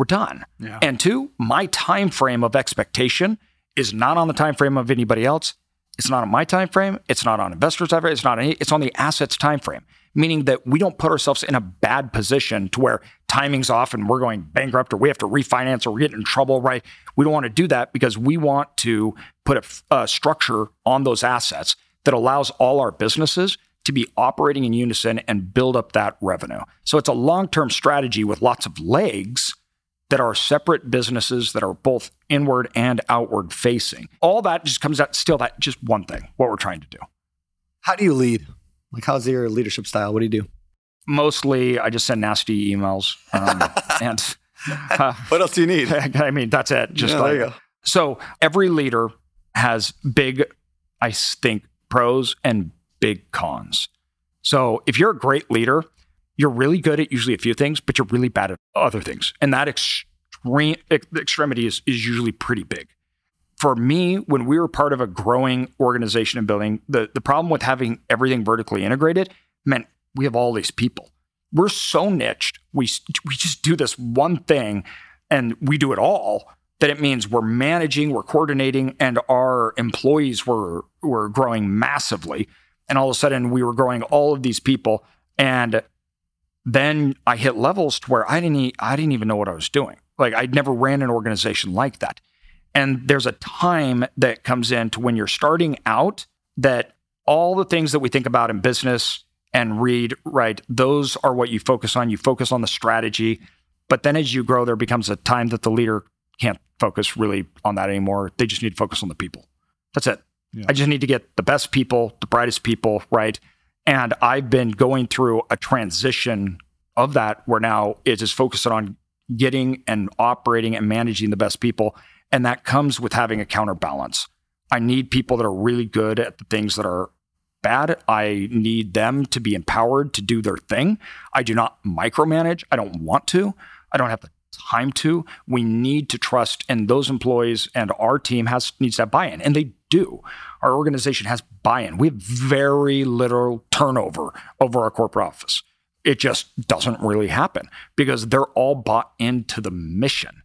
we're done. Yeah. and two my time frame of expectation is not on the time frame of anybody else. It's not on my time frame it's not on investors time frame it's not any, it's on the assets time frame meaning that we don't put ourselves in a bad position to where timing's off and we're going bankrupt or we have to refinance or we get in trouble right? We don't want to do that because we want to put a, a structure on those assets that allows all our businesses to be operating in unison and build up that revenue. So it's a long term strategy with lots of legs that are separate businesses that are both inward and outward facing. All that just comes out still that just one thing, what we're trying to do. How do you lead? Like, how's your leadership style? What do you do? Mostly I just send nasty emails. Um, and uh, What else do you need? I mean, that's it. Just Yeah, like, there you go. So every leader has big, I think, pros and big cons. So if you're a great leader, you're really good at usually a few things, but you're really bad at other things. And that extreme ex- extremity is, is usually pretty big. for me, when we were part of a growing organization and building, the, the problem with having everything vertically integrated meant we have all these people. We're so niched. We, we just do this one thing and we do it all that it means we're managing, we're coordinating, and our employees were, were growing massively. And all of a sudden, we were growing all of these people. And then I hit levels to where I didn't, I didn't even know what I was doing. Like I'd never ran an organization like that. And there's a time that comes in to when you're starting out that all the things that we think about in business and read, right, those are what you focus on. You focus on the strategy. But then as you grow, there becomes a time that the leader can't focus really on that anymore. They just need to focus on the people. That's it. Yeah. I just need to get the best people, the brightest people, right? And I've been going through a transition of that where now it is focused on getting and operating and managing the best people. And that comes with having a counterbalance. I need people that are really good at the things that are bad. I need them to be empowered to do their thing. I do not micromanage. I don't want to. I don't have the time to. We need to trust, and those employees and our team has needs to have buy-in, and they do. Our organization has buy-in. We have very little turnover over our corporate office. It just doesn't really happen because they're all bought into the mission.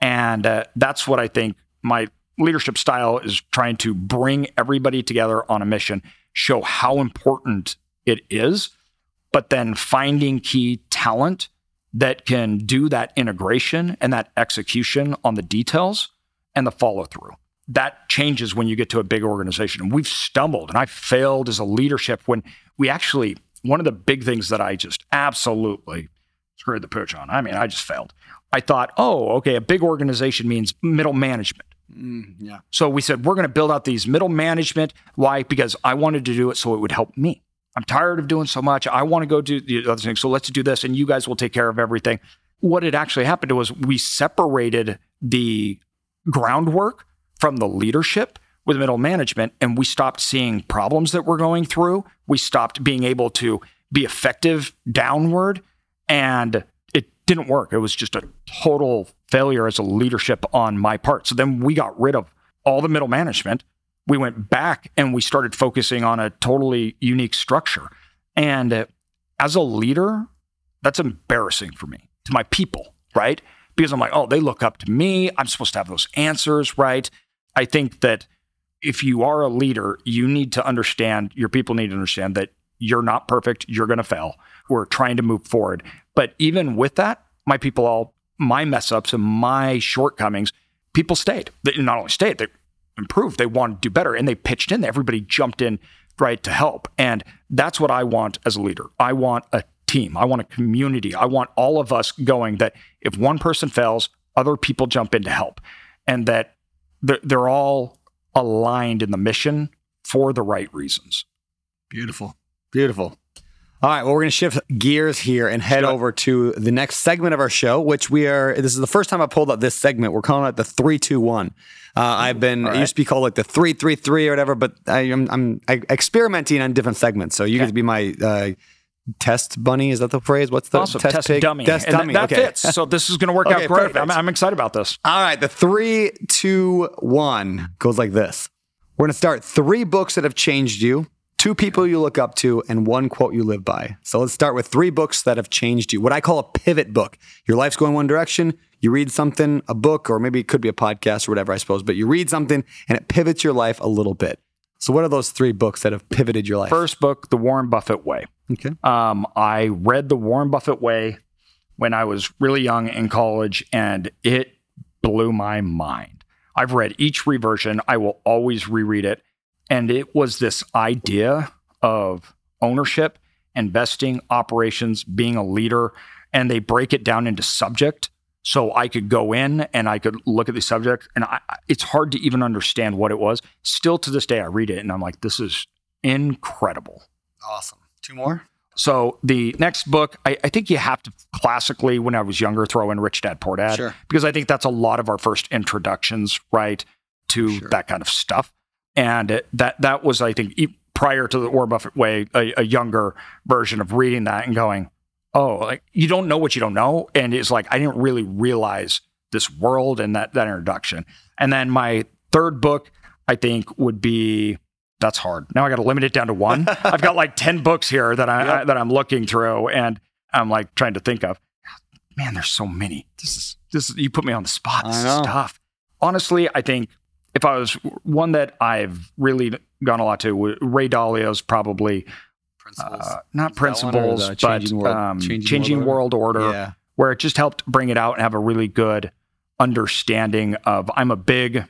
And uh, that's what I think my leadership style is trying to bring everybody together on a mission, show how important it is, but then finding key talent that can do that integration and that execution on the details and the follow through. That changes when you get to a big organization. And we've stumbled and I failed as a leadership when we actually, one of the big things that I just absolutely screwed the pooch on. I mean, I just failed. I thought, oh, okay, a big organization means middle management. Mm, yeah. So we said, we're going to build out these middle management. Why? Because I wanted to do it so it would help me. I'm tired of doing so much. I want to go do the other things. So let's do this, and you guys will take care of everything. What had actually happened was we separated the groundwork from the leadership with middle management, and we stopped seeing problems that we're going through. We stopped being able to be effective downward, and it didn't work. It was just a total failure as a leadership on my part. So then we got rid of all the middle management we went back and we started focusing on a totally unique structure. And uh, as a leader, that's embarrassing for me to my people, right? Because I'm like, oh, they look up to me. I'm supposed to have those answers, right? I think that if you are a leader, you need to understand, your people need to understand that you're not perfect. You're going to fail. We're trying to move forward. But even with that, my people all, my mess ups and my shortcomings, people stayed. They not only stayed, they improved, They wanted to do better and they pitched in. Everybody jumped in right to help. And that's what I want as a leader. I want a team. I want a community. I want all of us going that if one person fails, other people jump in to help and that they're all aligned in the mission for the right reasons. Beautiful. Beautiful. All right, well, we're going to shift gears here and head over to the next segment of our show, which we are. This is the first time I pulled up this segment. We're calling it the three two one. Uh, I've been right. it used to be called like the three three three or whatever, but I, am I'm, I'm experimenting on different segments. So you okay. get to be my uh, test bunny. Is that the phrase? What's the awesome. test, test pig? dummy? Test dummy. That, that okay. fits. So this is going to work okay, out great. I'm, I'm excited about this. All right, the three two one goes like this. We're going to start three books that have changed you two people you look up to, and one quote you live by. So let's start with three books that have changed you. What I call a pivot book. Your life's going one direction, you read something, a book, or maybe it could be a podcast or whatever, I suppose, but you read something and it pivots your life a little bit. So, what are those three books that have pivoted your life? First book, The Warren Buffett Way. Okay. Um, I read The Warren Buffett Way when I was really young in college, and it blew my mind. I've read each reversion. I will always reread it. And it was this idea of ownership, investing, operations, being a leader. And they break it down into subject. So I could go in and I could look at the subject, and I, it's hard to even understand what it was. Still to this day, I read it and I'm like, this is incredible. Awesome. Two more? So the next book, I, I, think you have to classically, when I was younger, throw in Rich Dad Poor Dad, sure. because I think that's a lot of our first introductions, right, to sure. that kind of stuff and that that was I think prior to the Warren Buffett way a, a, younger version of reading that and going, oh, like you don't know what you don't know, and it's like I didn't really realize this world and that that introduction. And then my Third book, I think, would be that's hard. Now I got to limit it down to one. I've got like 10 books here that I, Yep. I that I'm looking through and I'm like trying to think of. Man, there's so many. This is this is, you put me on the spot. This is tough. Honestly, I think if I was one that I've really gone a lot to, Ray Dalio's probably Principles. uh, not Is that one or principles, but Changing World- um, Changing changing, World world order, yeah. where it just helped bring it out and have a really good understanding of. I'm a big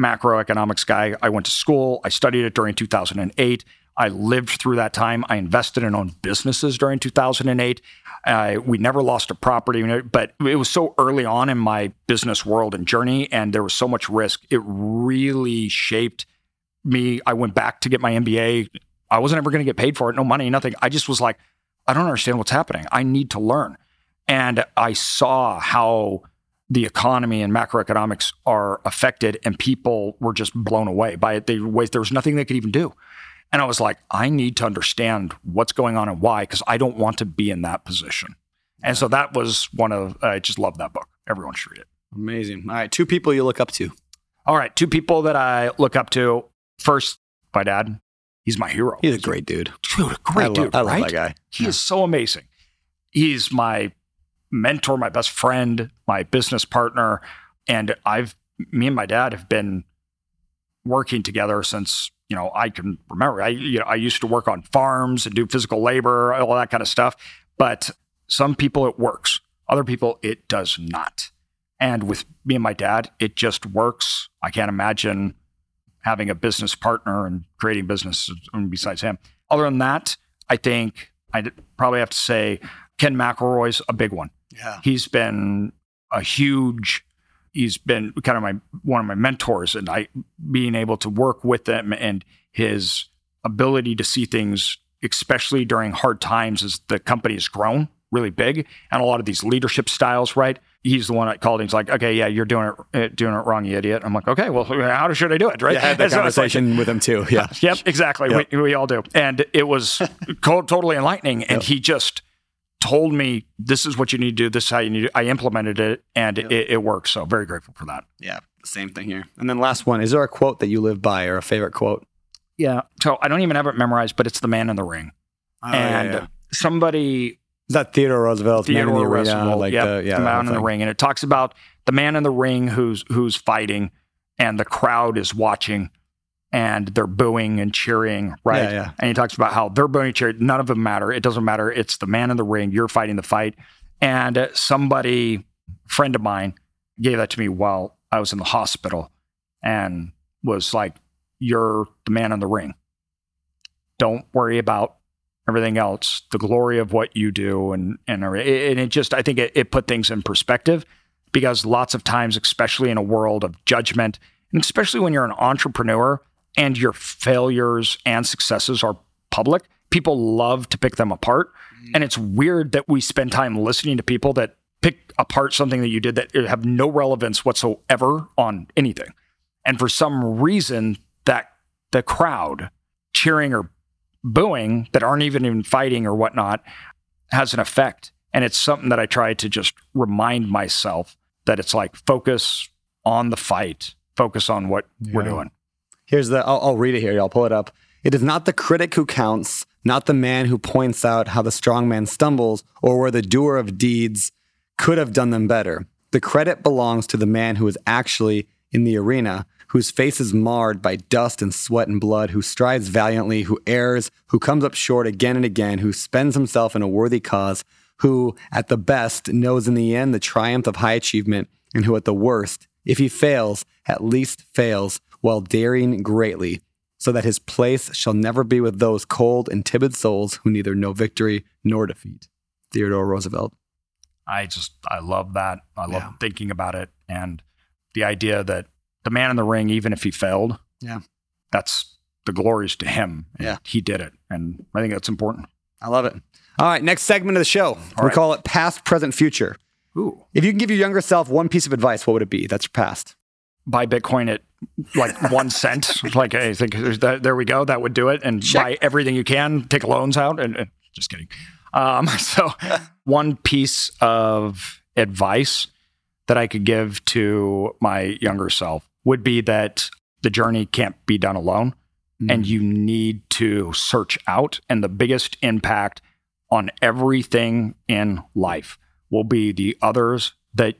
macroeconomics guy. I went to school. I studied it during 2008. I lived through that time. I invested and owned businesses during 2008. Uh, we never lost a property, but it was so early on in my business world and journey, and there was so much risk. It really shaped me. I went back to get my MBA. I wasn't ever going to get paid for it, no money, nothing. I just was like, I don't understand what's happening. I need to learn. And I saw how the economy and macroeconomics are affected, and people were just blown away by it. They, there was nothing they could even do. And I was like, I need to understand what's going on and why, because I don't want to be in that position. And so that was one of, I just love that book. Everyone should read it. Amazing. All right. Two people you look up to. All right, two people that I look up to. First, my dad. He's my hero. He's a great dude. dude, a great I love, dude, I love that guy. He is so amazing. He's my mentor, my best friend, my business partner, and I've me and my dad have been working together since you know I can remember. I you know I used to work on farms and do physical labor, all that kind of stuff. But some people it works, other people it does not. And with me and my dad, it just works. I can't imagine having a business partner and creating business um, besides him. Other than that, I think I'd probably have to say Ken McElroy's a big one. Yeah. He's been a huge, he's been kind of my one of my mentors, and I being able to work with him and his ability to see things, especially during hard times as the company has grown really big, and a lot of these leadership styles, right? He's the one I called. And he's like, "Okay, yeah, you're doing it, uh, doing it wrong, you idiot." I'm like, "Okay, well, how should I do it?" Right? Yeah, I had that so like- conversation with him too. Yeah. Yep, exactly. Yep. We, we all do. And it was co- totally enlightening. And Yep. he just told me, this is what you need to do. This is how you need to I implemented it and Yep. it, it works. So very grateful for that. Yeah. Same thing here. And then last one. Is there a quote that you live by or a favorite quote? Yeah. So I don't even have it memorized, but it's the man in the ring. Oh, and somebody, Is that Theodore Roosevelt's Man in the Theodore Arena? Roosevelt, Like yep, the, yeah, the man in the ring. And it talks about the man in the ring who's who's fighting and the crowd is watching and they're booing and cheering, right? Yeah, yeah. And he talks about how they're booing and cheering. None of them matter. It doesn't matter. It's the man in the ring. You're fighting the fight. And somebody, friend of mine, gave that to me while I was in the hospital and was like, You're the man in the ring. Don't worry about everything else, the glory of what you do. And, and, and it just, I think it, it put things in perspective because lots of times, especially in a world of judgment, and especially when you're an entrepreneur and your failures and successes are public, people love to pick them apart. And it's weird that we spend time listening to people that pick apart something that you did that have no relevance whatsoever on anything. And for some reason, that the crowd cheering or booing that aren't even in fighting or whatnot has an effect. And it's something that I try to just remind myself that it's like focus on the fight, focus on what we're doing. Here's the, I'll, I'll read it here. Y'all pull it up. It is not the critic who counts, not the man who points out how the strong man stumbles or where the doer of deeds could have done them better. The credit belongs to the man who is actually in the arena, whose face is marred by dust and sweat and blood, who strives valiantly, who errs, who comes up short again and again, who spends himself in a worthy cause, who, at the best, knows in the end the triumph of high achievement, and who, at the worst, if he fails, at least fails while daring greatly, so that his place shall never be with those cold and timid souls who neither know victory nor defeat. Theodore Roosevelt. I just I love that. I love Yeah. thinking about it and the idea that the man in the ring, even if he failed, Yeah. that's the glories to him. And Yeah. he did it, and I think that's important. I love it. All right, next segment of the show. we right. call it Past, Present, Future. Ooh, If you can give your younger self one piece of advice, what would it be? That's your past. Buy Bitcoin at like one cent. Like I think that, there we go. That would do it. And Check. buy everything you can. Take loans out. And, and just kidding. Um, so one piece of advice that I could give to my younger self would be that the journey can't be done alone Mm. and you need to search out. And the biggest impact on everything in life will be the others that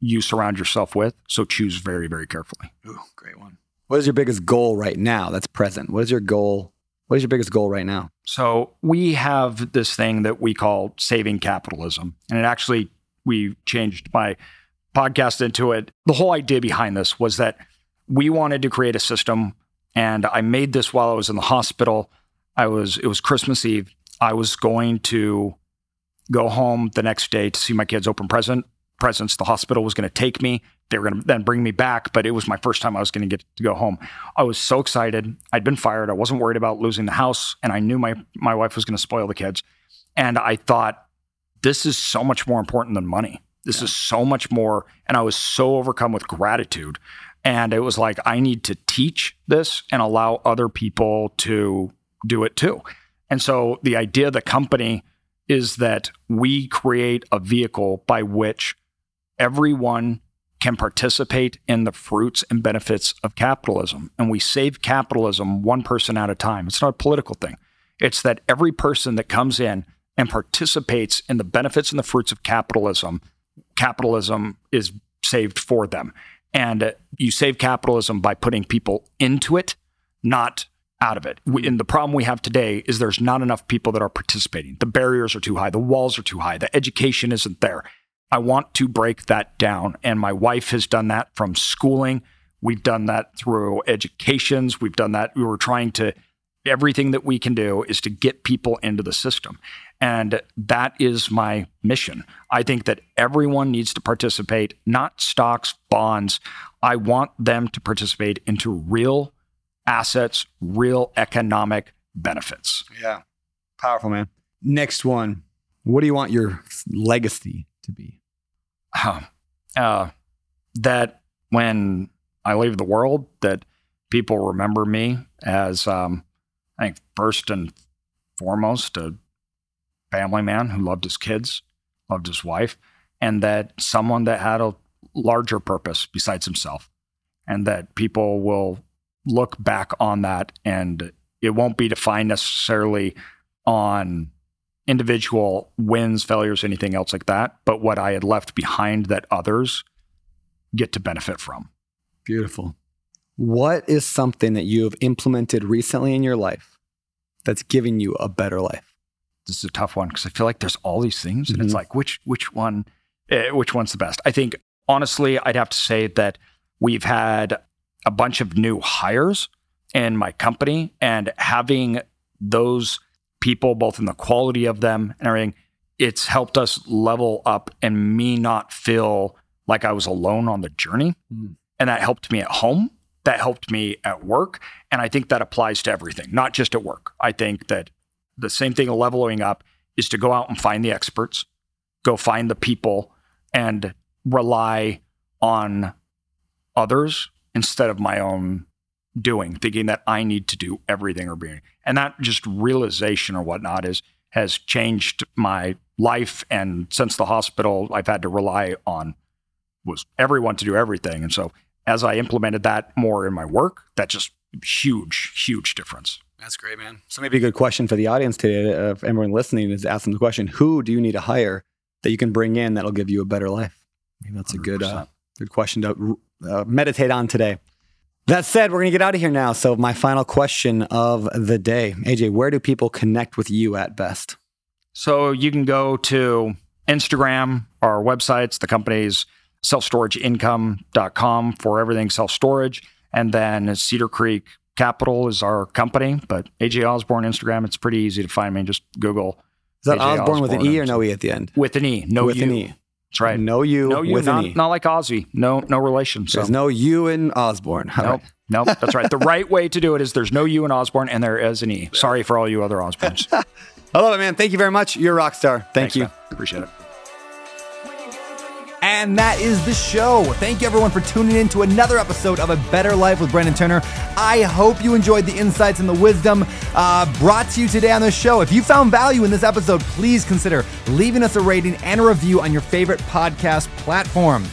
you surround yourself with. So choose very, very carefully. Ooh, great one. What is your biggest goal right now that's present? What is your goal? What is your biggest goal right now? So we have this thing that we call saving capitalism. And it actually, we changed my podcast into it. The whole idea behind this was that we wanted to create a system. And I made this while I was in the hospital. I was, it was Christmas Eve. I was going to go home the next day to see my kids open present presents. The hospital was going to take me. They were going to then bring me back, but it was my first time I was going to get to go home. I was so excited. I'd been fired. I wasn't worried about losing the house, and I knew my my wife was going to spoil the kids. And I thought, this is so much more important than money. This Yeah. is so much more. And I was so overcome with gratitude. And it was like, I need to teach this and allow other people to do it too. And so the idea of the company is that we create a vehicle by which everyone can participate in the fruits and benefits of capitalism. And we save capitalism one person at a time. It's not a political thing. It's that every person that comes in and participates in the benefits and the fruits of capitalism, capitalism is saved for them. And uh, you save capitalism by putting people into it, not out of it. And the problem we have today is there's not enough people that are participating. The barriers are too high, the walls are too high, the education isn't there. I want to break that down. And my wife has done that from schooling. We've done that through educations. We've done that. We were trying to, everything that we can do is to get people into the system. And that is my mission. I think that everyone needs to participate, not stocks, bonds. I want them to participate into real assets, real economic benefits. Yeah. Powerful, man. Next one. What do you want your legacy to be? Uh, that when I leave the world, that people remember me as, um, I think, first and foremost, a family man who loved his kids, loved his wife, and that someone that had a larger purpose besides himself, and that people will look back on that, and it won't be defined necessarily on individual wins, failures, anything else like that, but what I had left behind that others get to benefit from. Beautiful. What is something that you have implemented recently in your life that's giving you a better life? This is a tough one because I feel like there's all these things, and it's Mhm. like which which one, eh, which one's the best? I think honestly, I'd have to say that we've had a bunch of new hires in my company, and having those people, both in the quality of them and everything, it's helped us level up and me not feel like I was alone on the journey. Mm. And that helped me at home. That helped me at work. And I think that applies to everything, not just at work. I think that the same thing leveling up is to go out and find the experts, go find the people, and rely on others instead of my own doing, thinking that I need to do everything or being. And that just realization or whatnot is has changed my life. And since the hospital, I've had to rely on was everyone to do everything. And so as I implemented that more in my work, that just huge, huge difference. That's great, man. So maybe a good question for the audience today, uh, if everyone listening is asking the question, who do you need to hire that you can bring in that'll give you a better life? Maybe that's a good, uh, good question to uh, meditate on today. That said, we're going to get out of here now. So my final question of the day, AJ, where do people connect with you at best? So you can go to Instagram, our websites, the company's selfstorageincome.com for everything self storage. And then Cedar Creek Capital is our company, but AJ Osborne Instagram, it's pretty easy to find me. Just Google Is that AJ Osborne with an E or no E at the end? with an E, no with U. an E. That's right. No you No you, with not, an E. not like Ozzy. No, no relation. So There's no you in Osborne. All nope, right. nope. That's right. The right way to do it is there's no you in Osborne and there is an E. Sorry for all you other Osbornes. I love it, man. Thank you very much. You're a rock star. Thank Thanks, you. man. Appreciate it. And that is the show. Thank you everyone for tuning in to another episode of A Better Life with Brandon Turner. I hope you enjoyed the insights and the wisdom uh, brought to you today on the show. If you found value in this episode, please consider leaving us a rating and a review on your favorite podcast platform.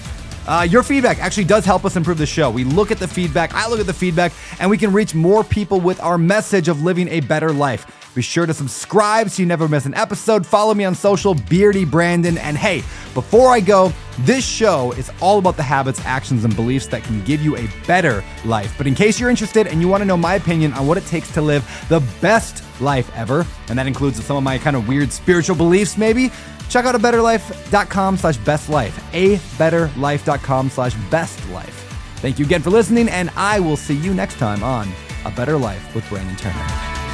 Uh, your feedback actually does help us improve the show. We look at the feedback, I look at the feedback, and we can reach more people with our message of living a better life. Be sure to subscribe so you never miss an episode. Follow me on social, Beardy Brandon. And hey, before I go, this show is all about the habits, actions, and beliefs that can give you a better life. But in case you're interested and you want to know my opinion on what it takes to live the best life ever, and that includes some of my kind of weird spiritual beliefs, maybe, check out a betterlife.com slash best life. A betterlife.com slash best life. Thank you again for listening, and I will see you next time on A Better Life with Brandon Turner.